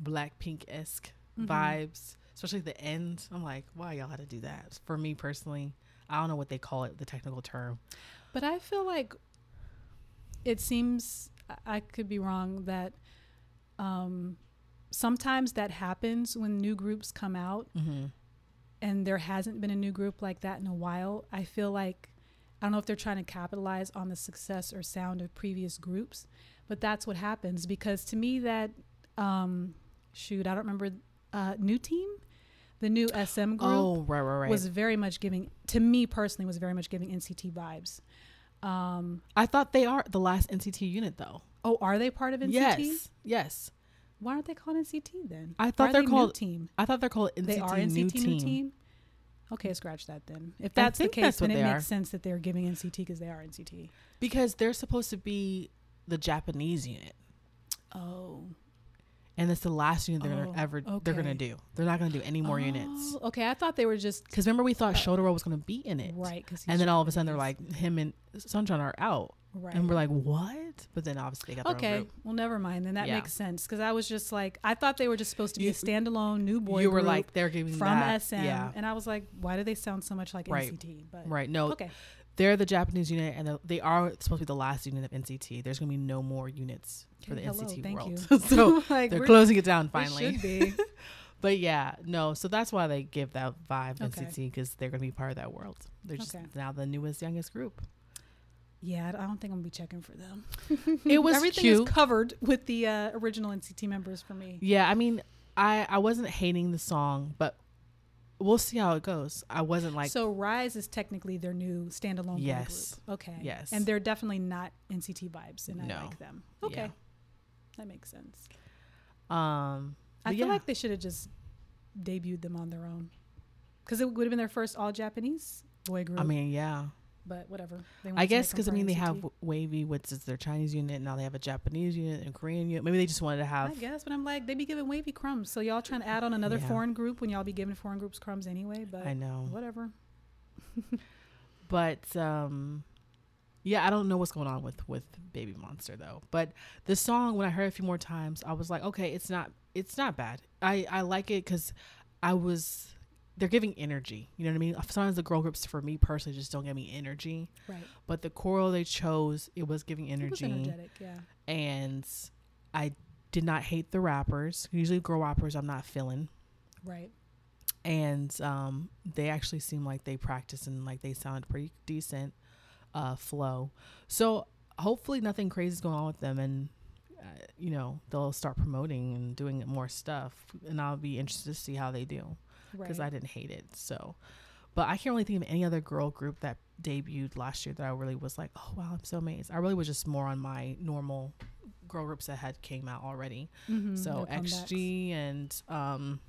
Speaker 1: Blackpink esque
Speaker 2: Mhm.
Speaker 1: vibes, especially the end. I'm like, why y'all had to do that? For me personally, I don't know what they call it, the technical term.
Speaker 2: But I feel like it seems I- I could be wrong that um, sometimes that happens when new groups come out
Speaker 1: Mm-hmm.
Speaker 2: and there hasn't been a new group like that in a while. I feel like I don't know if they're trying to capitalize on the success or sound of previous groups, but that's what happens because to me that um, shoot I don't remember uh, new team, the new SM group
Speaker 1: Oh, right, right, right.
Speaker 2: was very much giving to me personally was very much giving NCT vibes. Um,
Speaker 1: I thought they are the last NCT unit though.
Speaker 2: oh, are they part of NCT?
Speaker 1: Yes, yes.
Speaker 2: Why aren't they called NCT then?
Speaker 1: I thought they're
Speaker 2: they New
Speaker 1: called
Speaker 2: Team.
Speaker 1: I thought they're called NCT,
Speaker 2: They are NCT
Speaker 1: New,
Speaker 2: New
Speaker 1: team.
Speaker 2: Team. Okay, scratch that then. If that's the case,
Speaker 1: that's
Speaker 2: then it makes
Speaker 1: are.
Speaker 2: sense that they're giving NCT because they are NCT.
Speaker 1: because they're supposed to be the Japanese unit,
Speaker 2: Oh,
Speaker 1: and it's the last unit they're
Speaker 2: Oh,
Speaker 1: gonna ever they're gonna do. They're not gonna do any more units.
Speaker 2: Oh, Okay, I thought they were just
Speaker 1: Because remember we thought Shotaro was gonna be in it,
Speaker 2: right because
Speaker 1: and then all of a sudden they're like him and Sungchan are out,
Speaker 2: Right.
Speaker 1: and we're like, what? But then obviously they got
Speaker 2: okay, well, never mind. Then that
Speaker 1: Yeah.
Speaker 2: makes sense because I was just like, I thought they were just supposed to be
Speaker 1: You-
Speaker 2: a standalone new boy
Speaker 1: you were like, they're giving
Speaker 2: from
Speaker 1: that,
Speaker 2: SM,
Speaker 1: yeah,
Speaker 2: and I was like, why do they sound so much like
Speaker 1: Right.
Speaker 2: NCT? But
Speaker 1: right. No,
Speaker 2: okay,
Speaker 1: they're the Japanese unit, and they're- supposed to be the last unit of NCT. There's gonna be no more units for the
Speaker 2: hello,
Speaker 1: NCT world, so
Speaker 2: like,
Speaker 1: they're closing it down finally.
Speaker 2: be.
Speaker 1: But yeah, no. So that's why they give that vibe
Speaker 2: Okay.
Speaker 1: NCT because they're gonna be part of that world. They're just
Speaker 2: Okay.
Speaker 1: now the newest, youngest group.
Speaker 2: Yeah, I don't think I'm gonna be checking for them.
Speaker 1: It was
Speaker 2: everything
Speaker 1: cute.
Speaker 2: is covered with the uh, original NCT members for me.
Speaker 1: Yeah, I mean, I I wasn't hating the song, but we'll see how it goes. I wasn't like
Speaker 2: so RIIZE is technically their new standalone boy
Speaker 1: Yes.
Speaker 2: group. Okay.
Speaker 1: Yes.
Speaker 2: And they're definitely not NCT vibes, and
Speaker 1: No.
Speaker 2: I like them. Okay.
Speaker 1: Yeah.
Speaker 2: That makes sense.
Speaker 1: um.
Speaker 2: I feel
Speaker 1: yeah.
Speaker 2: like they should have just debuted them on their own, because it would have been their first all Japanese boy group.
Speaker 1: I mean, yeah.
Speaker 2: But whatever. They
Speaker 1: I guess because I mean they have WayV, which is their Chinese unit. Now they have a Japanese unit and Korean unit. Maybe they just wanted to have.
Speaker 2: I guess, but I'm like, they be giving WayV crumbs. So y'all trying to add on another
Speaker 1: Yeah.
Speaker 2: foreign group when y'all be giving foreign groups crumbs anyway. But
Speaker 1: I know,
Speaker 2: whatever.
Speaker 1: but um, yeah, I don't know what's going on with with Baby Monster though. But the song, when I heard it a few more times, I was like, okay, it's not it's not bad. I I like it because I was. They're giving energy. You know what I mean? Sometimes the girl groups, for me personally, just don't give me energy.
Speaker 2: Right.
Speaker 1: But the choral they chose, it was giving
Speaker 2: It was
Speaker 1: energy.
Speaker 2: energetic. Yeah.
Speaker 1: and I did not hate the rappers. Usually, girl rappers, I'm not feeling,
Speaker 2: Right.
Speaker 1: and um, they actually seem like they practice and like they sound pretty decent uh, flow. So hopefully, nothing crazy is going on with them, and uh, you know they'll start promoting and doing more stuff, and I'll be interested to see how they do
Speaker 2: Right.
Speaker 1: because I didn't hate it. So, but I can't really think of any other girl group that debuted last year that I really was like, oh wow, I'm so amazed. I really was just more on my normal girl groups that had came out already.
Speaker 2: Mhm,
Speaker 1: So. XG and um,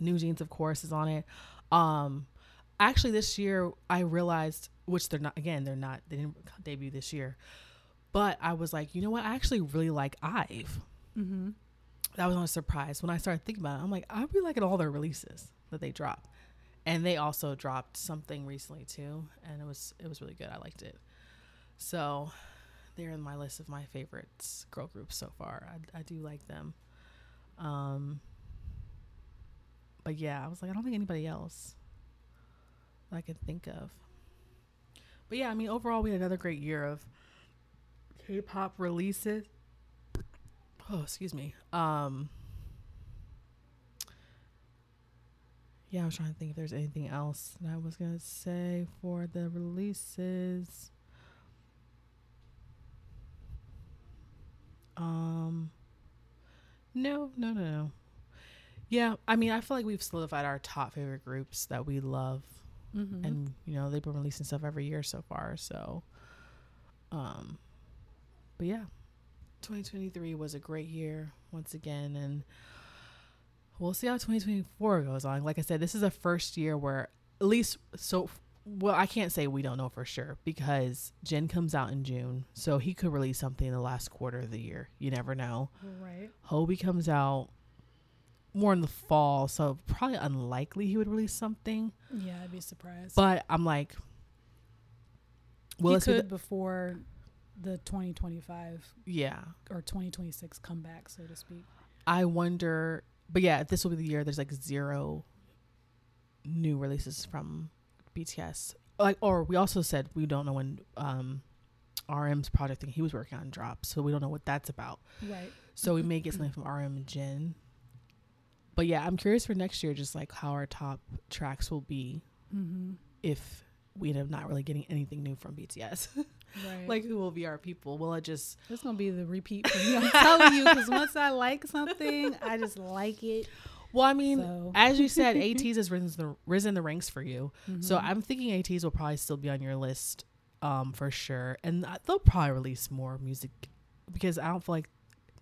Speaker 1: New Jeans, of course, is on it. Um, actually, this year I realized, which they're not. Again, they're not. They didn't debut this year, but I was like, you know what? I actually really like Ive.
Speaker 2: Mm-hmm.
Speaker 1: That was not a surprise when I started thinking about it. I'm like, I really liking all their releases that they drop, and they also dropped something recently too, and it was it was really good. I liked it. So they're in my list of my favorites girl groups so far. I, I do like them. Um, but yeah, I was like, I don't think anybody else I could think of. But yeah, I mean, overall, we had another great year of K-pop releases. Oh, excuse me. Um, yeah, I was trying to think if there's anything else that I was gonna say for the releases. Um, no, no, no, no. Yeah, I mean, I feel like we've solidified our top favorite groups that we love,
Speaker 2: Mm-hmm.
Speaker 1: and you know they've been releasing stuff every year so far. So, um, but yeah, 2023 was a great year once again, and we'll see how 2024 goes on. Like I said, this is the first year where at least so. Well, I can't say we don't know for sure because Jin comes out in June, so he could release something in the last quarter of the year. You never know.
Speaker 2: right.
Speaker 1: Hobi comes out more in the fall, so probably unlikely he would release something.
Speaker 2: Yeah, I'd be surprised.
Speaker 1: But I'm like, will
Speaker 2: he could
Speaker 1: the-
Speaker 2: before the 2025
Speaker 1: yeah.
Speaker 2: or 2026 comeback, so to speak.
Speaker 1: I wonder, but yeah, this will be the year. There's like zero new releases from BTS. Like, or we also said we don't know when um, RM's project thing he was working on drops, so we don't know what that's about.
Speaker 2: Right.
Speaker 1: So we may get something from RM and Jin. But yeah, I'm curious for next year, just like how our top tracks will be
Speaker 2: Mm-hmm.
Speaker 1: if we end up not really getting anything new from BTS.
Speaker 2: Right.
Speaker 1: like, who will be our people? Will it just
Speaker 2: it's gonna be the repeat for me. I'm telling you, because once I like something, I just like it.
Speaker 1: Well, I mean,
Speaker 2: So.
Speaker 1: as you said, ATEEZ has risen the risen the ranks for you. So
Speaker 2: Mhm.
Speaker 1: I'm thinking ATEEZ will probably still be on your list, um, for sure. And uh, they'll probably release more music because I don't feel like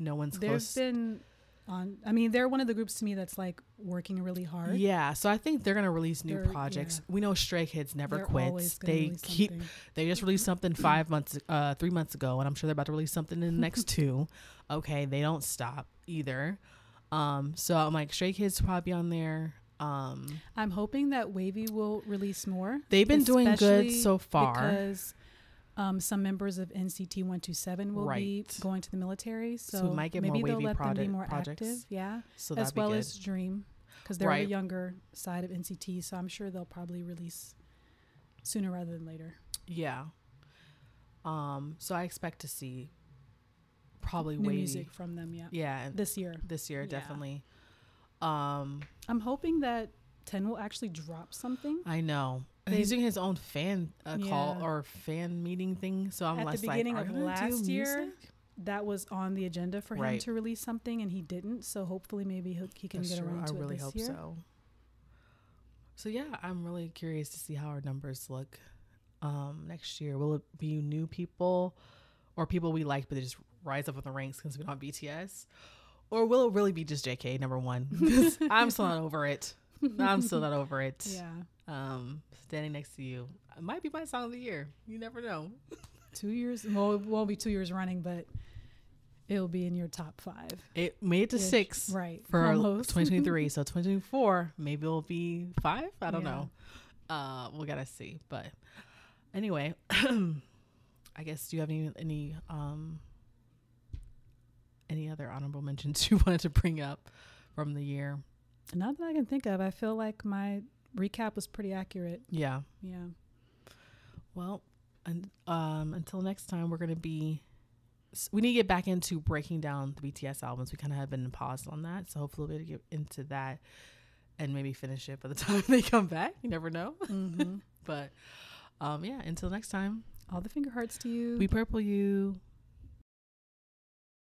Speaker 1: no one's
Speaker 2: They've
Speaker 1: close.
Speaker 2: been on. I mean, they're one of the groups to me that's like working really hard.
Speaker 1: yeah, so I think they're gonna release new
Speaker 2: They're-
Speaker 1: projects.
Speaker 2: yeah.
Speaker 1: We know Stray Kids never
Speaker 2: They're
Speaker 1: quits. They keep
Speaker 2: something.
Speaker 1: they just released something five months, uh, three months ago, and I'm sure they're about to release something in the next two. Okay, they don't stop either. Um, so I'm like, Stray Kids will probably be on there. Um,
Speaker 2: I'm hoping that WayV will release more.
Speaker 1: they've been doing good so far.
Speaker 2: because Um, some members of NCT one two seven will be going to the military, so,
Speaker 1: So might get more
Speaker 2: maybe they'll
Speaker 1: WayV
Speaker 2: let them be more
Speaker 1: projects.
Speaker 2: active. Yeah,
Speaker 1: So
Speaker 2: as well as Dream, because they're
Speaker 1: Right.
Speaker 2: the younger side of NCT. So I'm sure they'll probably release sooner rather than later.
Speaker 1: yeah. Um. So I expect to see probably
Speaker 2: New
Speaker 1: WayV.
Speaker 2: music from them. Yeah,
Speaker 1: Yeah,
Speaker 2: this year.
Speaker 1: this year
Speaker 2: Yeah.
Speaker 1: definitely. Um.
Speaker 2: I'm hoping that Ten will actually drop something.
Speaker 1: I know. He's doing his own fan uh, call or fan meeting thing. So I'm
Speaker 2: At the beginning
Speaker 1: like,
Speaker 2: of
Speaker 1: "Are you gonna do
Speaker 2: last year. That was on the agenda for him to release something, and he didn't. So hopefully, maybe he'll, he can
Speaker 1: That's
Speaker 2: get around
Speaker 1: I
Speaker 2: to
Speaker 1: really
Speaker 2: it this
Speaker 1: hope
Speaker 2: year.
Speaker 1: so. So yeah, I'm really curious to see how our numbers look um, next year. Will it be new people or people we like but they just rise up in the ranks because we don't have BTS, or will it really be just JK number one? I'm still not over it. I'm still not over it.
Speaker 2: Yeah,
Speaker 1: Um, standing next to you it might be my song of the year. You never know.
Speaker 2: two years. Well, it won't be two years running, but it'll be in your top five.
Speaker 1: It made it to
Speaker 2: Ish.
Speaker 1: six.
Speaker 2: right?
Speaker 1: for
Speaker 2: almost.
Speaker 1: 2023. so 2024, maybe it'll be five. I don't
Speaker 2: Yeah.
Speaker 1: know. Uh, we gotta see. But anyway, I guess do you have any any um any other honorable mentions you wanted to bring up from the year?
Speaker 2: Not that I can think of. I feel like my recap was pretty accurate.
Speaker 1: Yeah.
Speaker 2: Yeah.
Speaker 1: Well, and um, until next time, we're gonna be. We need to get back into breaking down the BTS albums. We kind of have been paused on that, so hopefully we'll to get into that and maybe finish it by the time they come back. You never know.
Speaker 2: hmm
Speaker 1: But um, yeah, until next time,
Speaker 2: All the finger hearts to you.
Speaker 1: we purple you.